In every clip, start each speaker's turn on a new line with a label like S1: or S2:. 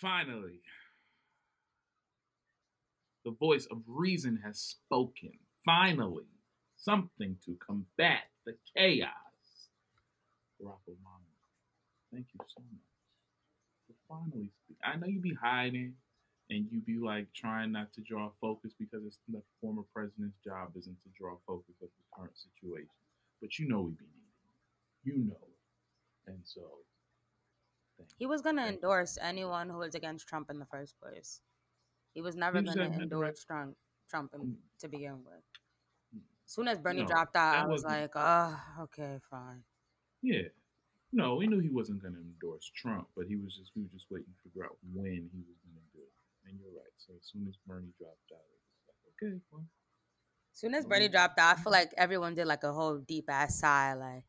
S1: Finally, the voice of reason has spoken. Finally, something to combat the chaos. Barack Obama, thank you so much for finally speak. I know you be hiding and you be like trying not to draw focus because it's the former president's job isn't to draw focus of the current situation. But you know we be needing. You know. And so
S2: he was going to endorse anyone who was against Trump in the first place. He was never going to endorse Trump, Trump in, mm. to begin with. As soon as Bernie no, dropped out, I was like, oh, okay, fine.
S1: Yeah. No, we knew he wasn't going to endorse Trump, but he was just we were just waiting to figure out when he was going to do it. And you're right. So as soon as Bernie dropped out, it was like, okay, well.
S2: As soon as Bernie dropped out, I feel like everyone did like a whole deep ass sigh, like,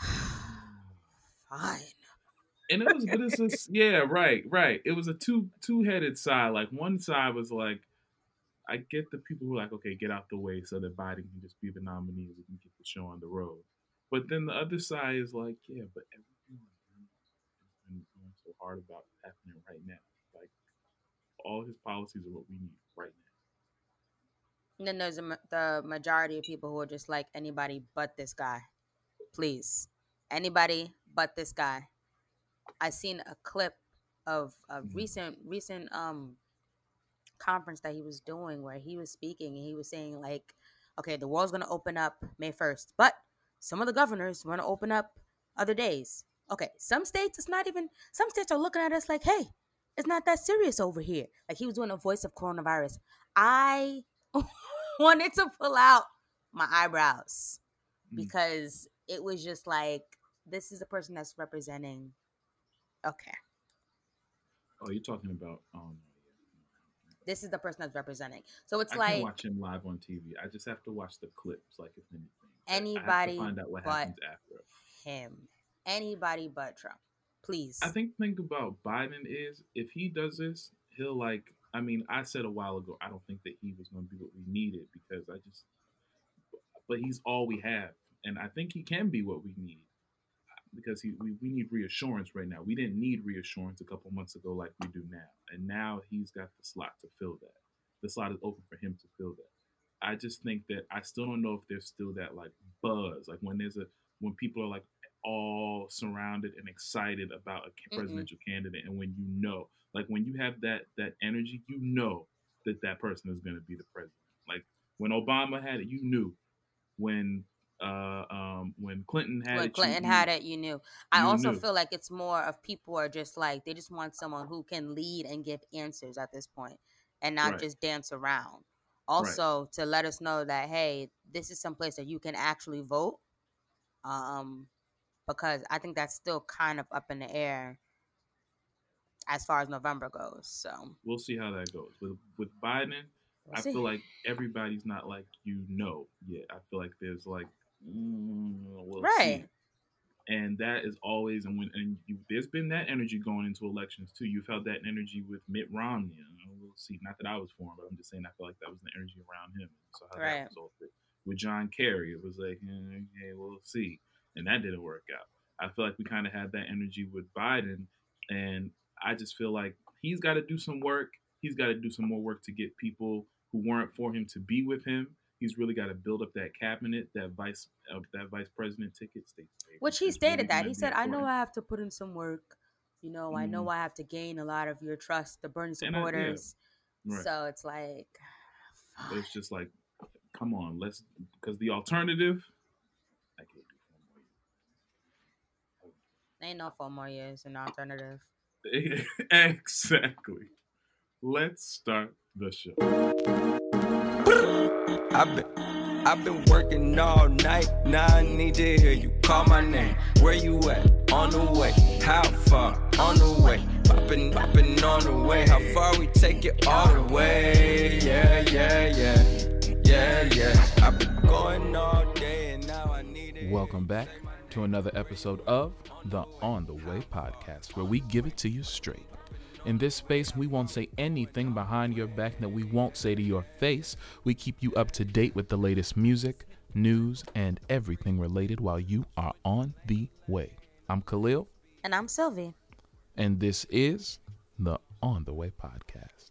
S2: fine
S1: and it was but it's just yeah right right. It was a two two headed side. Like one side was like i get the people who are like okay get out the way so that biden can just be the nominee and we can get the show on the road. But then the other side is like yeah but everything has been going so hard about happening right now. Like all his policies are what we need right now.
S2: And then there's a, the majority of people who are just like anybody but this guy please. Anybody but this guy I seen a clip of a mm-hmm. recent recent um conference that he was doing where he was speaking and he was saying like, okay, the world's gonna open up May first, but some of the governors want to open up other days. Okay, some states it's not even. Some states are looking at us like, hey, it's not that serious over here. Like he was doing a voice of coronavirus. I wanted to pull out my eyebrows mm. because it was just like this is the person that's representing Okay.
S1: Oh, you're talking about um.
S2: This is the person that's representing. So it's
S1: I
S2: like
S1: can watch him live on TV. I just have to watch the clips, like if anything.
S2: Anybody find out what happens after him. Anybody but Trump. Please.
S1: I think think about Biden is if he does this, he'll like. I mean, I said a while ago, I don't think that he was going to be what we needed because I just. But he's all we have, and I think he can be what we need because he, we, we need reassurance right now. We didn't need reassurance a couple months ago like we do now. And now he's got the slot to fill that. The slot is open for him to fill that. I just think that I still don't know if there's still that like buzz, like when there's a when people are like all surrounded and excited about a presidential mm-hmm. candidate, and when you know, like when you have that that energy, you know that that person is going to be the president. Like when Obama had it, you knew. When uh, um, when Clinton had
S2: when
S1: it,
S2: Clinton you, had it, you knew. I you also knew. feel like it's more of people are just like they just want someone who can lead and give answers at this point, and not right. just dance around. Also, right. to let us know that hey, this is some place that you can actually vote. Um, because I think that's still kind of up in the air as far as November goes. So
S1: we'll see how that goes with with Biden. We'll I see. feel like everybody's not like you know yet. I feel like there's like mm, we'll right. See. And that is always and when and you, there's been that energy going into elections too. You felt that energy with Mitt Romney. we'll see. Not that I was for him, but I'm just saying I feel like that was the energy around him. So how right. that resulted with John Kerry, it was like, eh, okay, we'll see, and that didn't work out. I feel like we kind of had that energy with Biden, and I just feel like he's got to do some work. He's got to do some more work to get people who weren't for him to be with him he's really got to build up that cabinet, that vice, uh, that vice president ticket. State,
S2: Which he stated really that he said, "I know I have to put in some work. You know, mm. I know mm-hmm. I have to gain a lot of your trust, the Bernie supporters. I, yeah. right. So it's like,
S1: but it's just like, come on, let's because the alternative. I can't do four
S2: more years. Ain't no four more years an alternative.
S1: exactly. Let's start the show.
S3: I've been I've been working all night. Now I need to hear you call my name. Where you at? On the way. How far? On the way. Popping, popping on the way. How far we take it all the way? Yeah, yeah, yeah. Yeah, yeah. I've been going all day and now I need it.
S4: Welcome back to another episode of the On the Way podcast, where we give it to you straight. In this space, we won't say anything behind your back that we won't say to your face. We keep you up to date with the latest music, news, and everything related while you are on the way. I'm Khalil.
S2: And I'm Sylvie.
S4: And this is
S1: the On the Way podcast.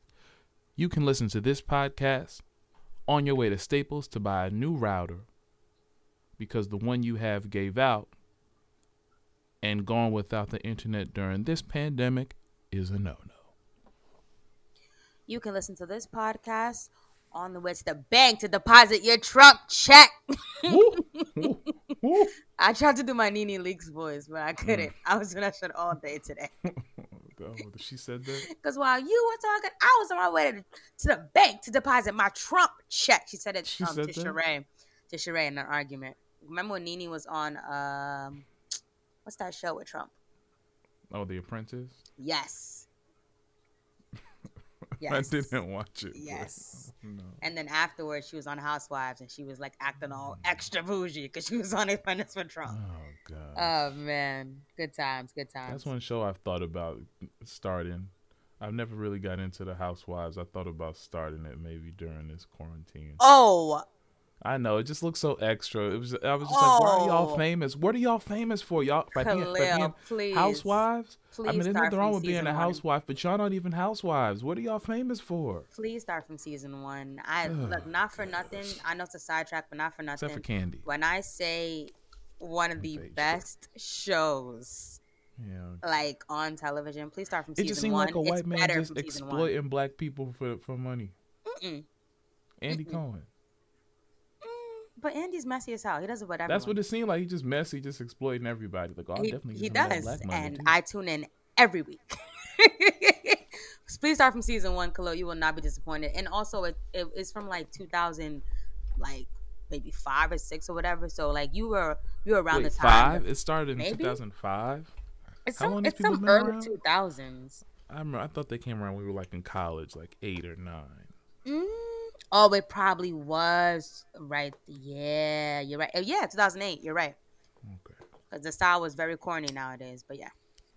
S1: You can listen to this podcast on your way to Staples to buy a new router because the one you have gave out and gone without the internet during this pandemic is a no no.
S2: You can listen to this podcast on the way to the bank to deposit your Trump check. I tried to do my Nene Leakes voice, but I couldn't. I was doing that shit all day today.
S1: Oh, she said that?
S2: Because while you were talking, I was on my way to, to the bank to deposit my Trump check. She said it
S1: She
S2: um,
S1: said
S2: to
S1: that?
S2: Sheree. To Sheree in an argument. Remember when Nene was on, um, what's that show with Trump?
S1: Oh, The Apprentice?
S2: Yes. Yes.
S1: I didn't watch it. but-
S2: Yes.
S1: No.
S2: And then afterwards, she was on Housewives and she was like acting all mm. extra bougie because she was on Independence for Trump.
S1: Oh, God.
S2: Oh man, good times, good times.
S1: That's one show I've thought about starting. I've never really got into the Housewives. I thought about starting it maybe during this quarantine.
S2: Oh,
S1: I know it just looks so extra. It was. I was just like, why are y'all
S2: Oh.
S1: famous? What are y'all famous for? Y'all by being, by being
S2: please.
S1: housewives?
S2: Please
S1: I mean, there's nothing wrong with being a
S2: one.
S1: housewife, but y'all not even housewives. What are y'all famous for?
S2: Please start from season one. I look not for nothing. I know it's a sidetrack, but not for nothing.
S1: Except for Candy.
S2: when I say one of the
S1: shit.
S2: best shows
S1: Yeah.
S2: like on television, please start from
S1: It
S2: season one.
S1: It just seemed
S2: one.
S1: like a
S2: It's
S1: white man just
S2: one.
S1: exploiting black people for for money.
S2: Mm-mm.
S1: Andy
S2: Mm-mm.
S1: Cohen.
S2: But Andy's messy as hell. He does it everyone.
S1: That's what it seemed like. He just messy, just exploiting everybody. Like, oh,
S2: he,
S1: definitely
S2: he
S1: give him that
S2: does, and
S1: too.
S2: I tune in every week. Please start from season one, Khalil. You will not be disappointed. And also, it, it it's from like 2000, like maybe five or six or whatever. So like you were you were around
S1: Wait,
S2: the time.
S1: five? It started in
S2: Maybe?
S1: 2005.
S2: It's
S1: How
S2: some
S1: long
S2: it's some early
S1: around?
S2: 2000s.
S1: I remember. I thought they came around. when We were like in college, like eight or nine.
S2: Mm. Oh, it probably was right. Yeah, you're right. Oh, yeah, 2008. You're right.
S1: Okay.
S2: Because the style was very corny nowadays. But yeah,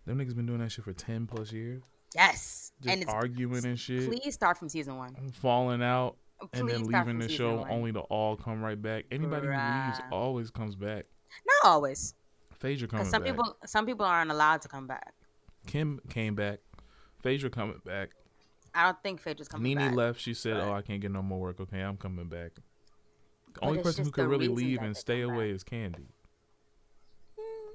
S1: Them niggas been doing that shit for ten plus years,
S2: yes.
S1: just
S2: and it's
S1: arguing and shit,
S2: please start from season one.
S1: falling out, and then leaving the show
S2: one.
S1: only to all come right back. Anybody who leaves always comes back.
S2: Not always.
S1: Phaedra coming
S2: some
S1: back.
S2: people some people aren't allowed to come back.
S1: Kim came back. Phaedra coming back.
S2: I don't think Phaedra's coming
S1: Nene
S2: back.
S1: left. She said,
S2: but-
S1: "Oh, I can't get no more work. Okay, I'm coming back." The
S2: But
S1: only person who could really leave and stay away
S2: back.
S1: is Candy.
S2: Mm,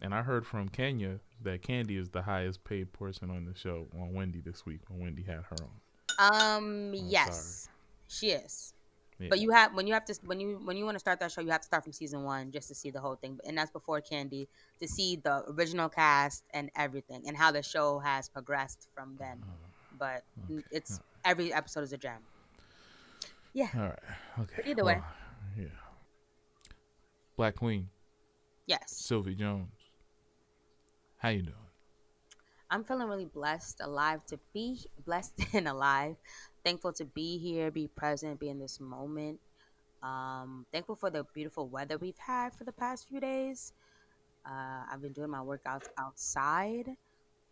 S1: And I heard from Kenya that Candy is the highest paid person on the show on Wendy this week when Wendy had her on.
S2: Um. yes, she is.
S1: Yeah.
S2: But you have when you have to when you when you want to start that show, you have to start from season one just to see the whole thing, and that's before Candy to see the original cast and everything and how the show has progressed from then. But
S1: okay.
S2: it's every episode is a gem. Yeah.
S1: All right. Okay.
S2: But either way.
S1: yeah. Black Queen,
S2: Yes.
S1: Sylvie Jones. How you doing?
S2: I'm feeling really blessed, alive to be blessed and alive. Thankful to be here, be present, be in this moment. Um, thankful for the beautiful weather we've had for the past few days. Uh, I've been doing my workouts outside,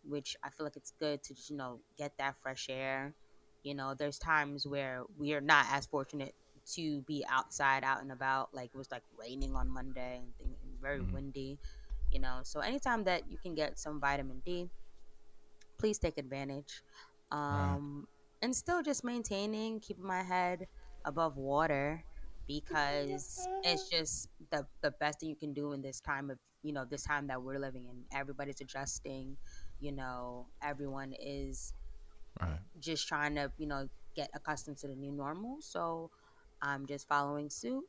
S2: which I feel like it's good to just, you know, get that fresh air. You know, there's times where we are not as fortunate to be outside, out and about. Like it was like raining on Monday and things, very
S1: Mhm.
S2: windy. You know, so anytime that you can get some vitamin D, please take advantage. Um, and still just maintaining, keeping my head above water because it's just the the best thing you can do in this time of you know this time that we're living in. Everybody's adjusting. You know, everyone is
S1: Right.
S2: just trying to you know get accustomed to the new normal. So I'm just following suit,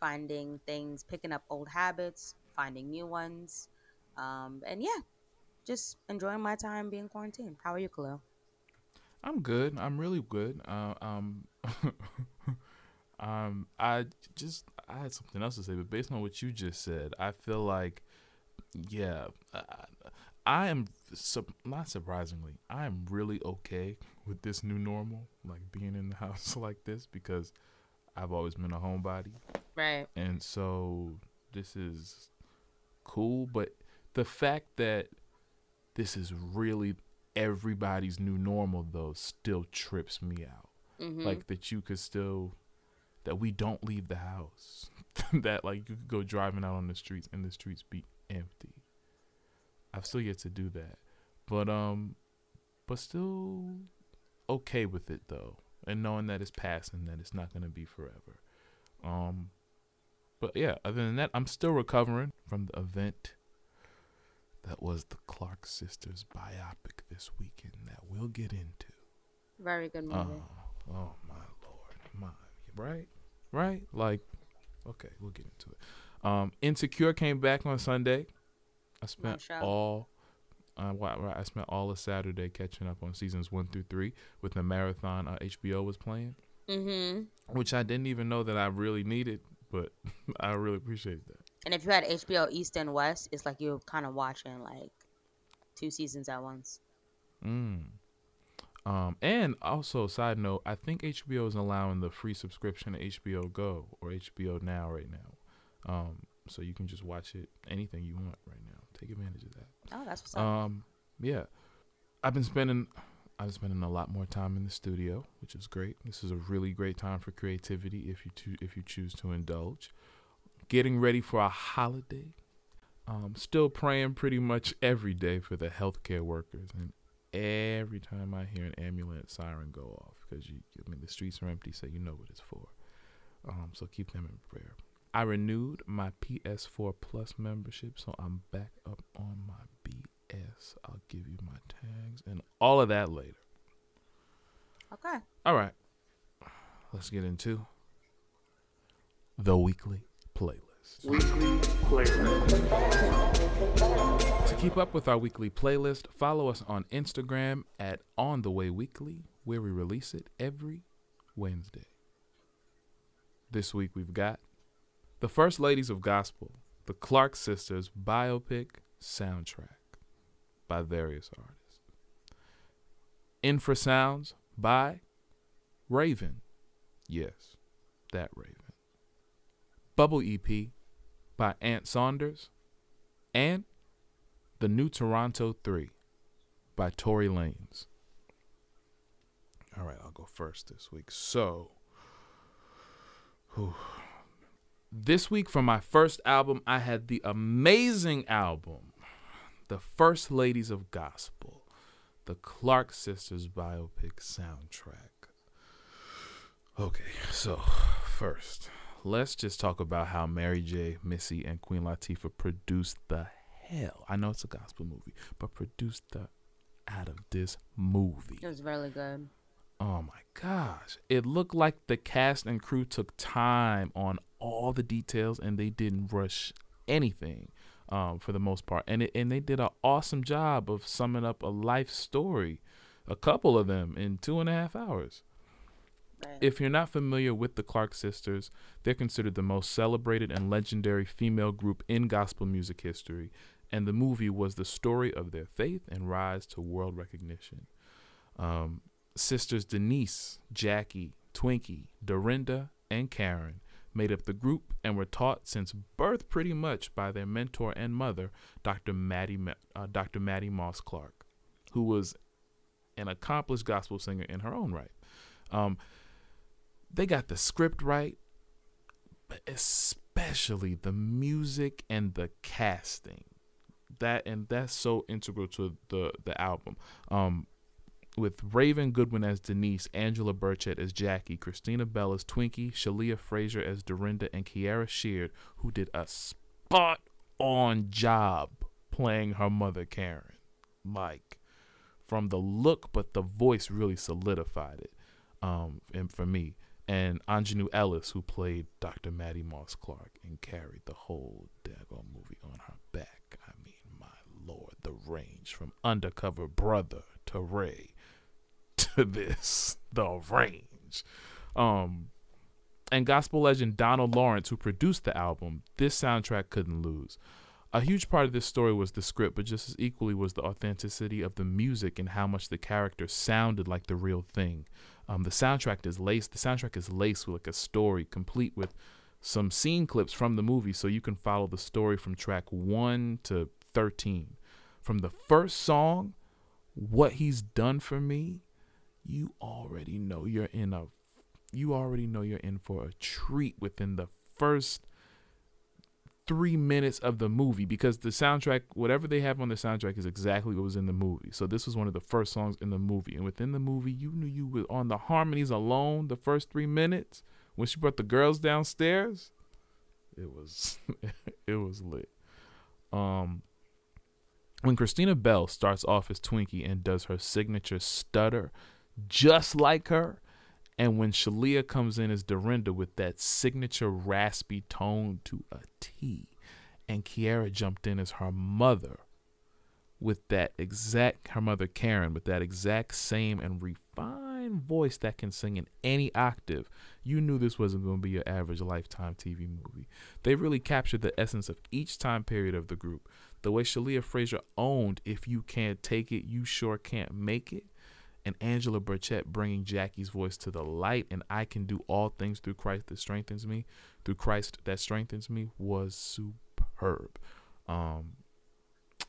S2: finding things, picking up old habits, finding new ones, um, and yeah, just enjoying my time being quarantined. How are you, Khalil?
S1: I'm good. I'm really good. Uh, um, um, I just I had something else to say, but based on what you just said, I feel like, yeah, I, I am not surprisingly, I am really okay with this new normal, like being in the house like this, because I've always been a homebody,
S2: Right.
S1: and so this is cool. But the fact that this is really everybody's new normal though still trips me out
S2: Mm-hmm.
S1: like that you could still that we don't leave the house that like you could go driving out on the streets and the streets be empty i've still yet to do that but um but still okay with it though, and knowing that it's passing, that it's not gonna be forever. Um, but yeah, other than that, I'm still recovering from the event that was the Clark sisters biopic this weekend that we'll get into.
S2: Very good movie.
S1: Oh, oh my lord, my right, right, like, okay, we'll get into it. Um, Insecure came back on Sunday. I spent all, uh, right, I spent all of Saturday catching up on seasons one through three with the marathon uh, HBO was playing,
S2: mm-hmm.
S1: which I didn't even know that I really needed, but I really appreciate that.
S2: And if you had HBO East and West, it's like you're kind of watching like two seasons at once.
S1: Mm. Um, and also, side note, I think HBO is allowing the free subscription to HBO Go or HBO Now right now. Um, so you can just watch it anything you want right now. Take advantage of that.
S2: Oh, that's what's up.
S1: Um, yeah, I've been spending, I've been spending a lot more time in the studio, which is great. This is a really great time for creativity if you to, if you choose to indulge. Getting ready for a holiday. Um, still praying pretty much every day for the healthcare workers, and every time I hear an ambulance siren go off, because you, I mean, the streets are empty, so you know what it's for. Um, so keep them in prayer. I renewed my PS4 Plus membership, so I'm back up on my BS. I'll give you my tags and all of that later.
S2: okay.
S1: All right, let's get into the weekly playlist.
S5: Weekly playlist.
S1: To keep up with our weekly playlist, follow us on Instagram at On the Way Weekly, where we release it every Wednesday. This week we've got the First Ladies of Gospel, the Clark Sisters biopic soundtrack by various artists. Infrasounds by Raven. Yes, that Raven. Bubble EP by Ant Saunders. And The New Toronto 3 by Tory Lanez. All right, I'll go first this week. So, whew. This week for my first album, I had the amazing album, The First Ladies of Gospel, the Clark Sisters biopic soundtrack. Okay, so first, let's just talk about how Mary J, Missy, and Queen Latifah produced the hell. I know it's a gospel movie, but produced the out of this movie.
S2: It was really good.
S1: Oh my gosh. It looked like the cast and crew took time on all the details and they didn't rush anything um, for the most part. And, it, and they did an awesome job of summing up a life story, a couple of them, in two and a half hours. If you're not familiar with the Clark sisters, they're considered the most celebrated and legendary female group in gospel music history, and the movie was the story of their faith and rise to world recognition. Um, sisters Denise, Jackie, Twinkie, Dorinda, and Karen made up the group and were taught since birth pretty much by their mentor and mother, Dr. Mattie, uh, Dr. Mattie Moss Clark, who was an accomplished gospel singer in her own right. Um, they got the script right, but especially the music and the casting. That and that's so integral to the the album. Um, with Raven Goodwin as Denise, Angela Birchett as Jackie, Christina Bell as Twinkie, Sheléa Frazier as Dorinda, and Kiara Sheard, who did a spot on job playing her mother Karen. Like from the look, but the voice really solidified it. Um, and for me, and Aunjanue Ellis, who played Dr. Mattie Moss Clark and carried the whole daggone movie on her back. I mean, my lord, the range from Undercover Brother to Ray this, the range. Um, and gospel legend Donald Lawrence, who produced the album, this soundtrack couldn't lose. A huge part of this story was the script, but just as equally was the authenticity of the music and how much the characters sounded like the real thing. Um, the soundtrack is laced. The soundtrack is laced with like a story, complete with some scene clips from the movie, so you can follow the story from track one to thirteen. From the first song, "What He's Done for Me," you already know you're in a, you already know you're in for a treat within the first three minutes of the movie because the soundtrack, whatever they have on the soundtrack, is exactly what was in the movie. So this was one of the first songs in the movie, and within the movie, you knew you were on the harmonies alone. The first three minutes when she brought the girls downstairs, it was it was lit. Um, when Christina Bell starts off as Twinkie and does her signature stutter, just like her, and when Sheléa comes in as Dorinda with that signature raspy tone to a T, and Kiara jumped in as her mother with that exact, her mother Karen, with that exact same and refined voice that can sing in any octave, you knew this wasn't going to be your average lifetime TV movie. They really captured the essence of each time period of the group. The way Sheléa Frazier owned, if you can't take it, you sure can't make it and Angela Birchett bringing Jackie's voice to the light and I can do all things through Christ that strengthens me, through Christ that strengthens me was superb. Um,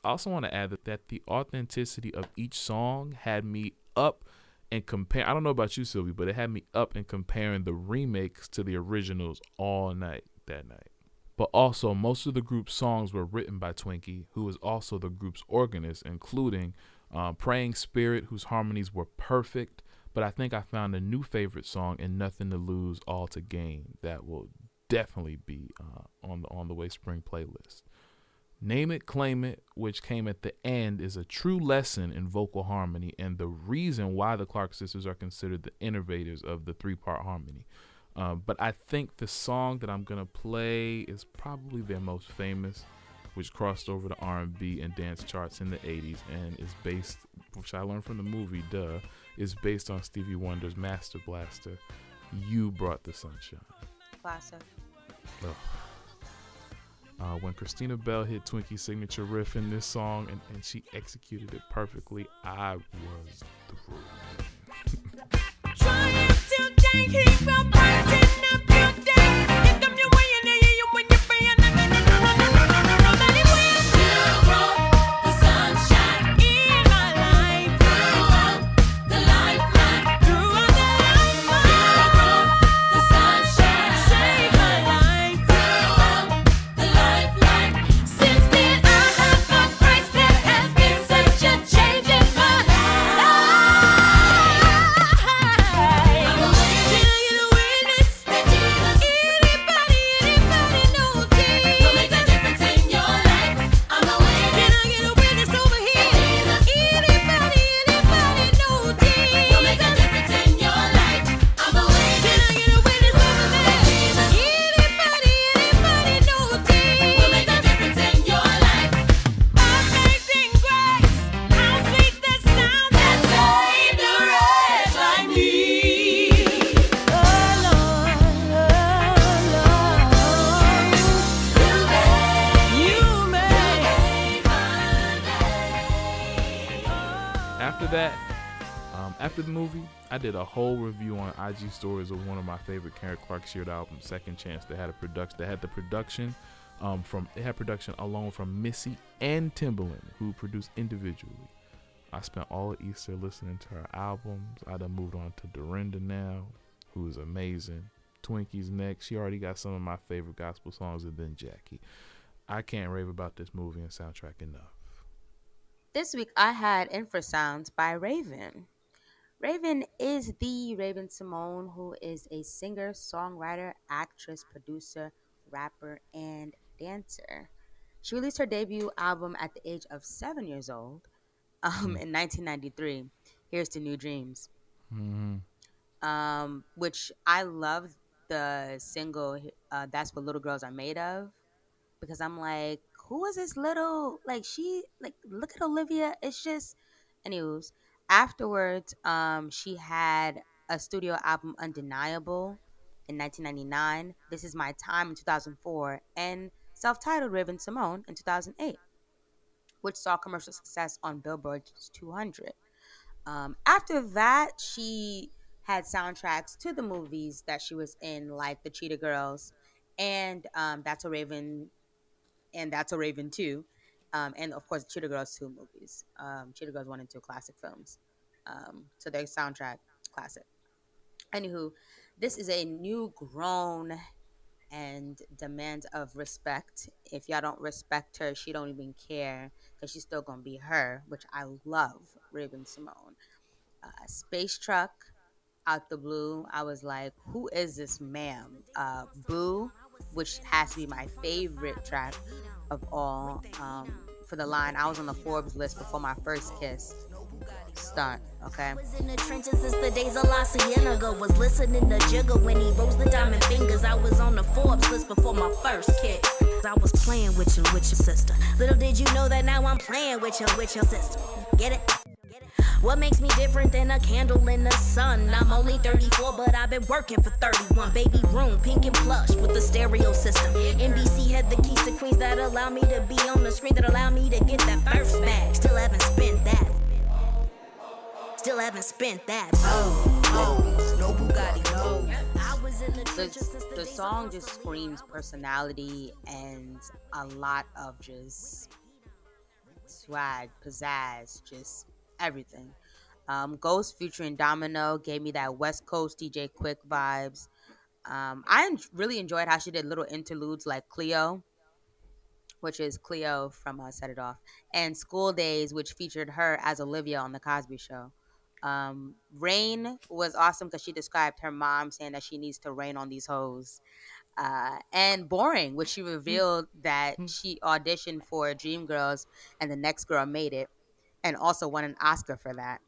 S1: I also want to add that, that the authenticity of each song had me up and compare. I don't know about you, Sylvie, but it had me up and comparing the remakes to the originals all night that night. But also, most of the group's songs were written by Twinkie, who is also the group's organist, including uh, Praying Spirit, whose harmonies were perfect. But I think I found a new favorite song in Nothing to Lose, All to Gain that will definitely be uh, on the On the Way Spring playlist. Name It, Claim It, which came at the end, is a true lesson in vocal harmony and the reason why the Clark sisters are considered the innovators of the three part harmony. Uh, but I think the song that I'm gonna play is probably their most famous which crossed over the R&B and dance charts in the 80s and is based, which I learned from the movie, duh, is based on Stevie Wonder's Master Blaster. You brought the sunshine.
S2: Classic.
S1: Uh, when Christina Bell hit Twinkie's signature riff in this song and, and she executed it perfectly, I was through. IG stories of one of my favorite Karen Clark Sheard albums, Second Chance. They had a production. They had the production um, from. They had production alone from Missy and Timbaland, who produced individually. I spent all Easter listening to her albums. I done moved on to Dorinda now, who is amazing. Twinkie's next. She already got some of my favorite gospel songs, and then Jackie. I can't rave about this movie and soundtrack enough.
S2: This week I had Infrasounds by Raven. Raven is the Raven-Symoné, who is a singer, songwriter, actress, producer, rapper, and dancer. She released her debut album at the age of seven years old um, hmm. in 1993. Here's to New Dreams. Mm-hmm. Um, which I love the single uh, That's What Little Girls Are Made Of because I'm like, who is this little, like, she, like, look at Olivia. It's just, anyways afterwards, um, she had a studio album, Undeniable, in 1999. This is My Time in 2004, and self-titled Raven-Symoné in 2008, which saw commercial success on Billboard's 200. Um, after that, she had soundtracks to the movies that she was in, like The Cheetah Girls, and um, That's a Raven, and That's a Raven too um, and of course Cheetah Girls two movies, um, Cheetah Girls one and two classic films. Um, so their soundtrack classic. Anywho, this is a new grown and demand of respect. If y'all don't respect her, she don't even care because she's still gonna be her, which I love. Raven-Symoné, uh, Space Truck, out the blue. I was like, who is this ma'am? Uh, Boo, which has to be my favorite track of all. Um, for the line, I was on the Forbes list before my first kiss stunt, okay?
S6: Was in the trenches since the days of La Cienega. Was listening to Jigga when he rose the diamond fingers. I was on the Forbes list before my first kick. I was playing with you, with your sister. Little did you know that now I'm playing with you, with your sister. Get it? What makes me different than a candle in the sun? I'm only 34, but I've been working for 31. Baby room, pink and plush with the stereo system. NBC had the keys to Queens that allow me to be on the screen, that allow me to get that first bag. Still haven't spent that. Still haven't spent that. Oh, oh, no Bugatti, no. I was in the
S2: The,
S6: the
S2: song just screams personality and a lot of just swag, pizzazz, just everything. Um, Ghost featuring Domino gave me that West Coast DJ Quik vibes. Um, I en- really enjoyed how she did little interludes like Cleo, which is Cleo from uh, Set It Off, and School Days, which featured her as Olivia on The Cosby Show. Um, Rain was awesome because she described her mom saying that she needs to rain on these hoes. Uh, and Boring, which she revealed that she auditioned for Dreamgirls and the next girl made it and also won an Oscar for that,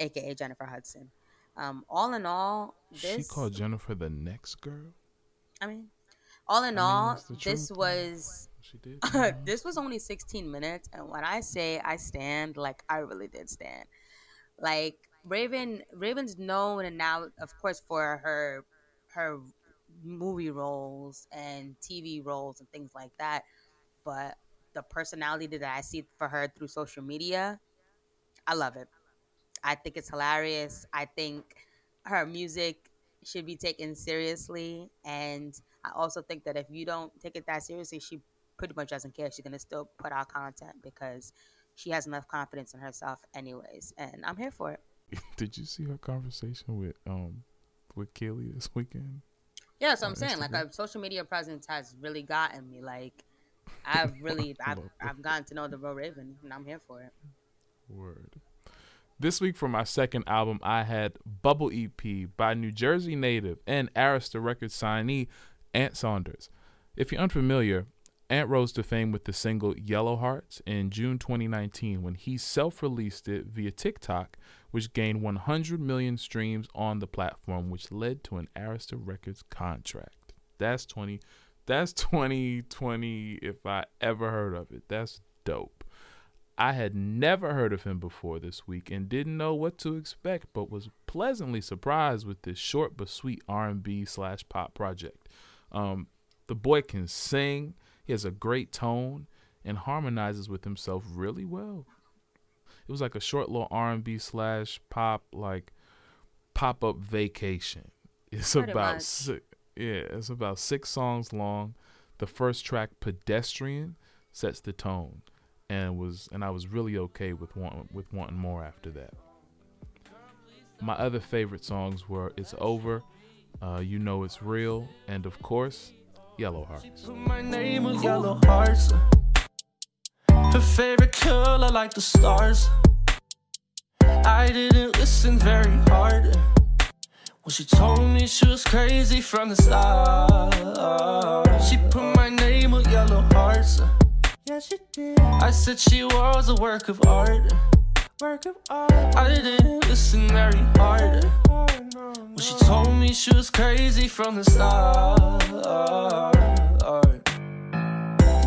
S2: aka Jennifer Hudson. Um, all in all, this
S1: She called Jennifer the next girl.
S2: I mean, all in
S1: I
S2: all, this
S1: truth,
S2: was
S1: She did.
S2: this was only 16 minutes and when i say i stand like i really did stand like raven raven's known and now of course for her her movie roles and tv roles and things like that. But the personality that i see for her through social media i love it. I think it's hilarious. I think her music should be taken seriously. And i also think that if you don't take it that seriously she pretty much doesn't care. She's gonna still put out content because she has enough confidence in herself, anyways. And I'm here for it.
S1: Did you see her conversation with um with Kelly this weekend?
S2: Yeah, so I'm saying. Like,
S1: Instagram.
S2: her social media presence has really gotten me. Like, I've really, I've, I've gotten to know the real Raven, and I'm here for it.
S1: Word. This week for my second album, I had Bubble EP by New Jersey native and Arista Records signee Ant Saunders. If you're unfamiliar, Ant rose to fame with the single Yellow Hearts in June 2019 when he self released it via TikTok, which gained 100 million streams on the platform, which led to an Arista Records contract. That's 20. That's 2020 if I ever heard of it. That's dope. I had never heard of him before this week and didn't know what to expect, but was pleasantly surprised with this short but sweet R&B slash pop project. Um, the boy can sing, he has a great tone, and harmonizes with himself really well. It was like a short little R&B slash pop like pop up vacation. It's
S2: Pretty
S1: about six, yeah, it's about six songs long. The first track, "Pedestrian," sets the tone and was and I was really okay with wanting with wanting more after that. My other favorite songs were "It's Over," uh, "You Know It's Real," and of course, "Yellow Hearts."
S7: My name with yellow hearts. Her favorite color like the stars. I didn't listen very hard. When she told me she was crazy from the start. She put my name with yellow hearts. Yeah, she did. I said she was a work of art. Work of art. I didn't listen very hard. When she told me she was crazy from the start.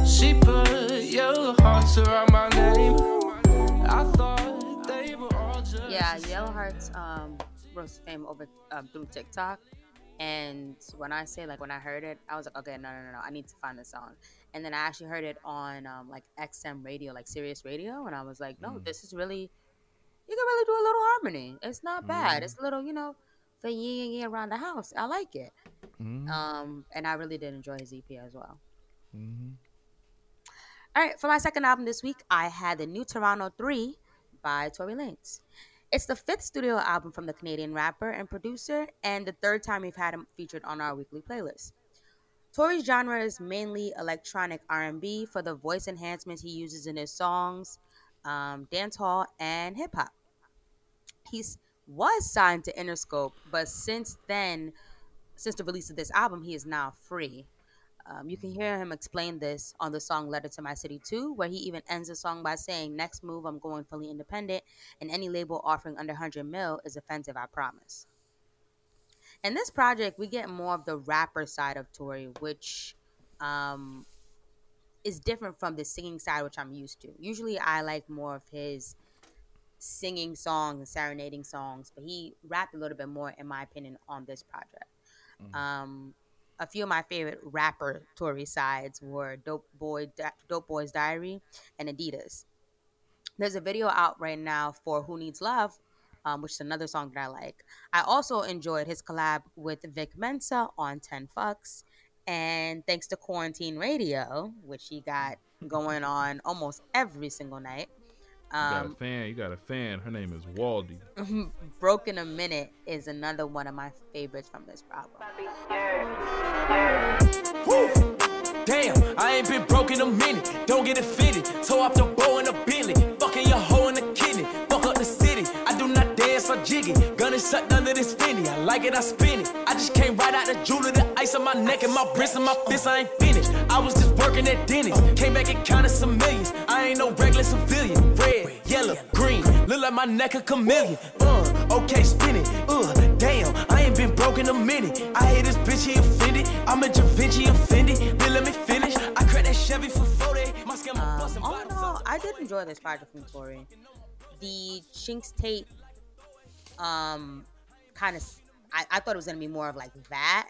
S7: She put yellow hearts around my name. I thought they were all just
S2: Yeah, Yellow Hearts um, rose fame over um, through TikTok. And when I say like when I heard it, I was like, okay, no, no, no, no, I need to find this song. And then I actually heard it on um, like XM radio, like Sirius Radio, and I was like, no,
S1: Mm.
S2: this is really, you can really do a little harmony. It's not bad.
S1: Mm.
S2: It's a little, you know, for yin yin around the house. I like it.
S1: Mhm,
S2: Um, and I really did enjoy his EP as well.
S1: mhm.
S2: All right, for my second album this week, I had the new Toronto 3 by Tory Lanez. It's the fifth studio album from the Canadian rapper and producer, and the third time we've had him featured on our weekly playlist. Tory's genre is mainly electronic R&B for the voice enhancements he uses in his songs, um, dancehall, and hip hop. He was signed to Interscope, but since then, since the release of this album, he is now free. Um, you can hear him explain this on the song Letter to My City 2, where he even ends the song by saying, Next move, I'm going fully independent, and any label offering under 100 mil is offensive, I promise. In this project, we get more of the rapper side of Tory, which um, is different from the singing side, which I'm used to. Usually, I like more of his singing songs and serenading songs, but he rapped a little bit more, in my opinion, on this project. Mm-hmm. Um, a few of my favorite rapper Tory sides were Dope Boy, Dope Boy's Diary, and Adidas. There's a video out right now for Who Needs Love, um, which is another song that I like. I also enjoyed his collab with Vic Mensa on 10 Fucks. And thanks to Quarantine Radio, which he got going on almost every single night,
S1: um, you got a um, fan. You got a fan. Her name is Waldy.
S2: Broken a Minute is another one of my favorites from this album.
S3: Damn, I ain't been broken a minute. Don't get it fitted. Toe off the bow in the Billy. Fucking your hoe in the do not dance or jiggy. Gun is sucked under this finny. I like it, I spin it. I just came right out the jeweler. The ice on my neck and my wrist and my fist. I ain't finished. I was just working at Denny's. Came back and counted some millions. I ain't no regular civilian. Red, yellow, green. Look like my neck a chameleon. Uh, okay, spin it. Uh, damn, I ain't been broken a minute. I hate this bitch, he offended. I'm a Da Vinci offended. Then let me finish. I cracked that Chevy for 40. My
S2: scam um, busting all in all, I did enjoy this project from Tory. The Chinx Tate, um, kind of, I, I thought it was gonna be more of like that.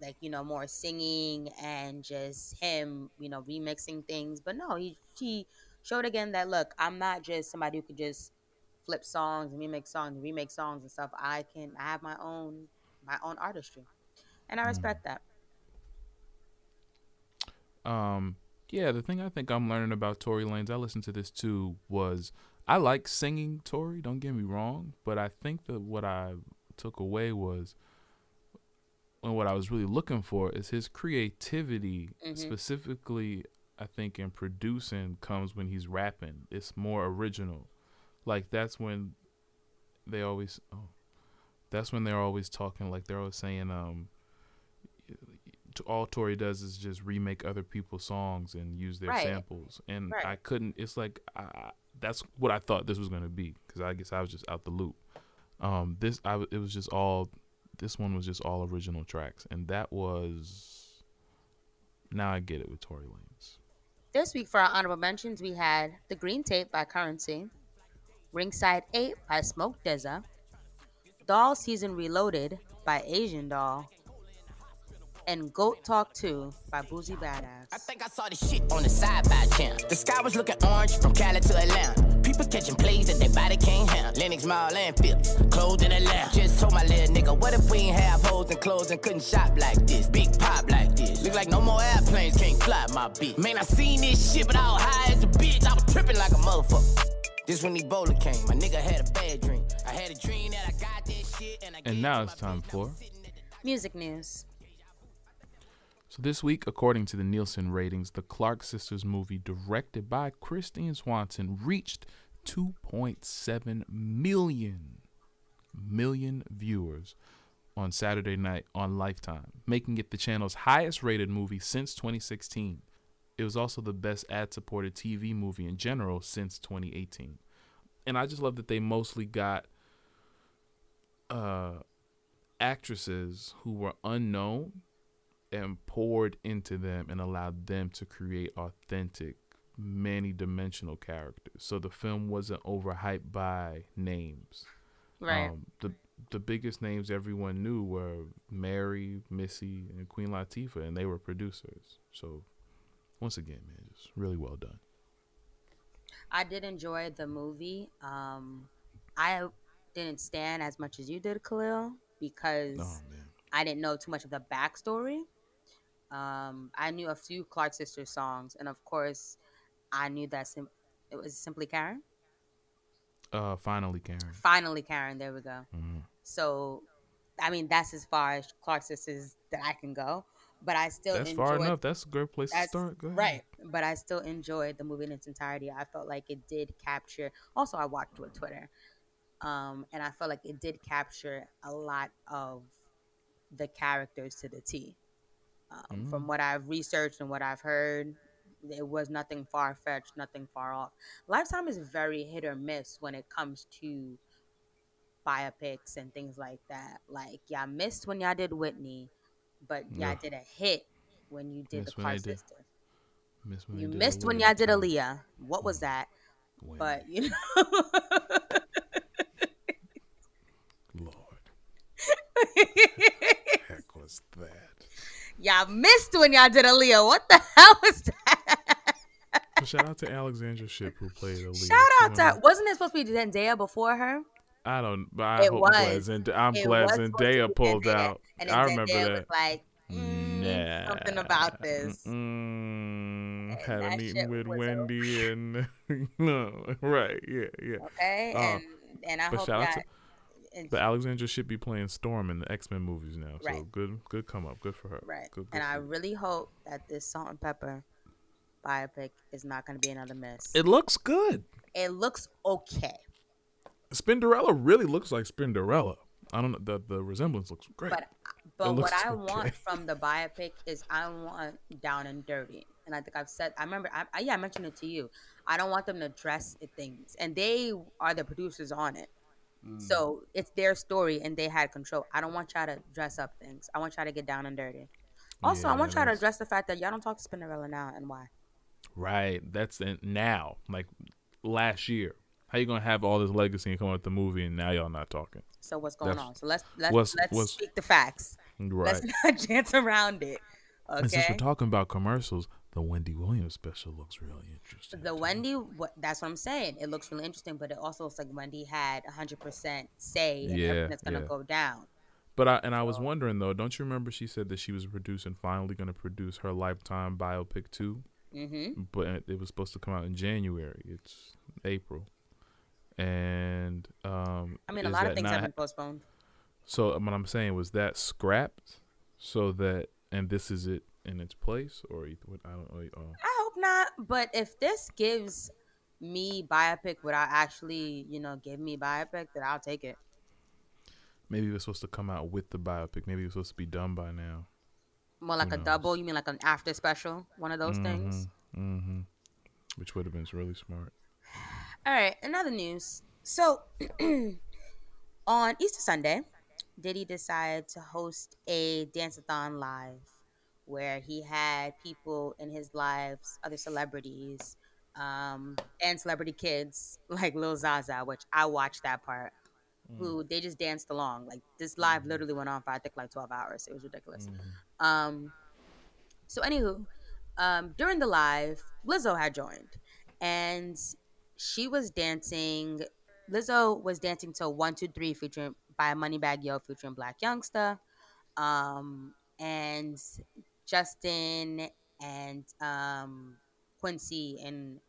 S2: Like you know more singing and just him you know remixing things. But no he he showed again that look i'm not just somebody who could just flip songs and remake songs and remake songs and stuff. I can i have my own my own artistry. And i mm. respect that.
S1: Um yeah the thing i think i'm learning about tory lanez i listened to this too was i like singing tory don't get me wrong but i think that what i took away was and what I was really looking for is his creativity, mm-hmm. specifically. I think in producing comes when he's rapping. It's more original. Like that's when they always. Oh, that's when they're always talking. Like they're always saying, um, all Tory does is just remake other people's songs and use their right. samples. And right. I couldn't. It's like I, that's what I thought this was gonna be because I guess I was just out the loop. Um, this I it was just all this one was just all original tracks, and that was. Now I get it with Tory Lanez.
S2: This week for our honorable mentions, we had The Green Tape by Currency, Ringside 8 by Smoke DZA, Doll Season Reloaded by Asian Doll, and Goat Talk 2 by Boosie Badass. I think I saw this shit on the side by chance. The sky was looking orange from Cali to Atlanta. People catching plays that they body can't handle. Lenox Mall and Phillips, clothed in Atlanta. Just told my little nigga, what if we ain't have holes and clothes and couldn't shop like this? Big pop like this. Look like no more airplanes can't fly my bitch. Man, I seen this shit, but I was high as a bitch. I was tripping like a motherfucker. This when Ebola came. My nigga had a bad dream. I had a dream that I got this shit and I
S1: And now it's time for
S2: music news.
S1: So, this week, according to the Nielsen ratings, the Clark Sisters movie, directed by Christine Swanson, reached 2.7 million million viewers on Saturday night on Lifetime, making it the channel's highest rated movie since 2016. It was also the best ad supported TV movie in general since 2018. And I just love that they mostly got uh, actresses who were unknown and poured into them and allowed them to create authentic, many dimensional characters. So the film wasn't overhyped by names.
S2: Right. Um,
S1: the the biggest names everyone knew were Mary, Missy, and Queen Latifah, and they were producers. So once again, man, it's really well done.
S2: I did enjoy the movie. Um, I didn't stand as much as you did, Khalil, because oh, I didn't know too much of the backstory. Um, I knew a few Clark Sisters songs, and of course, I knew that sim- it was simply Karen.
S1: Uh, finally Karen.
S2: Finally Karen. There we go. Mm-hmm. So, I mean, that's as far as Clark Sisters that I can go. but I still
S1: That's
S2: enjoyed,
S1: far enough. That's a great place to start.
S2: Right. But I still enjoyed the movie in its entirety. I felt like it did capture. Also, I watched with Twitter, um, and I felt like it did capture a lot of the characters to the T. Um,
S1: Mm.
S2: From what I've researched and what I've heard, it was nothing far fetched, nothing far off. Lifetime is very hit or miss when it comes to biopics and things like that. Like y'all missed when y'all did Whitney, but y'all
S1: Yeah.
S2: did a hit when you did
S1: Missed
S2: the Park
S1: they. Miss when
S2: you missed when y'all did. Aaliyah. What was that?
S1: When-
S2: But you know,
S1: Lord, heck was that?
S2: Y'all missed when y'all did Aaliyah. What the hell was that?
S1: But shout out to Alexandra Shipp who played Aaliyah.
S2: Shout out to
S1: went-
S2: her. Wasn't it supposed to be Zendaya before her?
S1: I don't. But I
S2: It
S1: hope I'm glad
S2: was.
S1: Zend- I'm
S2: It
S1: glad
S2: was supposed
S1: Zendaya pulled
S2: Zendaya,
S1: out.
S2: And then
S1: I remember
S2: Zendaya
S1: that.
S2: was like, mm, something about this.
S1: Mm, had a meeting with
S2: was
S1: Wendy and no, right, yeah, yeah.
S2: Okay,
S1: Uh,
S2: and and I
S1: but
S2: hope
S1: shout out
S2: that.
S1: to-
S2: and-
S1: But Alexandra should be playing Storm in the X Men movies now. So
S2: Right.
S1: good, good come up, good for her.
S2: Right.
S1: Good, good
S2: and I really hope that this Salt-N-Pepa biopic is not going to be another mess.
S1: It looks good.
S2: It looks okay,
S1: Spinderella really looks like Spinderella. I don't know. The the resemblance looks great.
S2: but but what I
S1: okay.
S2: want from the biopic is I want down and dirty, and I think I've said I remember I, I yeah I mentioned it to you. I don't want them to dress things, and they are the producers on it.
S1: Mm.
S2: So it's their story, and they had control. I don't want y'all to dress up things. I want y'all to get down and dirty. Also, I want y'all to address the fact that y'all don't talk to Spinderella now, and why.
S1: Right. That's in, now. Like last year. How you gonna have all this legacy and come out with the movie and now y'all not talking?
S2: So what's going
S1: That's-
S2: on? So let's let's
S1: what's-
S2: let's
S1: what's-
S2: speak the facts.
S1: Right.
S2: Let's not dance around it.
S1: And since we're talking about commercials, the Wendy Williams special looks really interesting.
S2: The
S1: too.
S2: Wendy, what, that's what I'm saying. It looks really interesting, but it also looks like Wendy had 100% say in
S1: Yeah,
S2: everything that's gonna
S1: yeah.
S2: go down.
S1: But I and I was wondering though, don't you remember she said that she was producing finally going to produce her lifetime biopic too?
S2: Mm-hmm.
S1: But it was supposed to come out in January. It's April, and um,
S2: I mean, a lot of things have been postponed.
S1: So what I'm saying was that scrapped, so that and this is it in its place, or what? I don't know. Uh,
S2: I hope not. But if this gives me biopic without actually, you know, give me biopic, then I'll take it.
S1: maybe it was supposed to come out with the biopic. Maybe it was supposed to be done by now.
S2: More like
S1: Who
S2: a
S1: knows?
S2: double. You mean like an after special? One of those things.
S1: Mm-hmm. Which would have been really smart.
S2: All right, another news. So, on Easter Sunday, Diddy decided to host a dance-a-thon live where he had people in his lives, other celebrities, um, and celebrity kids like Lil Zaza, which I watched that part, who they just danced along. Like this live literally went on for I think like 12 hours. It was ridiculous. Um, so anywho, um, during the live, Lizzo had joined, and she was dancing. Lizzo was dancing to "One Two Three" featuring by Moneybagg Yo featuring Blac Youngsta, um, and Justin and um, Quincy and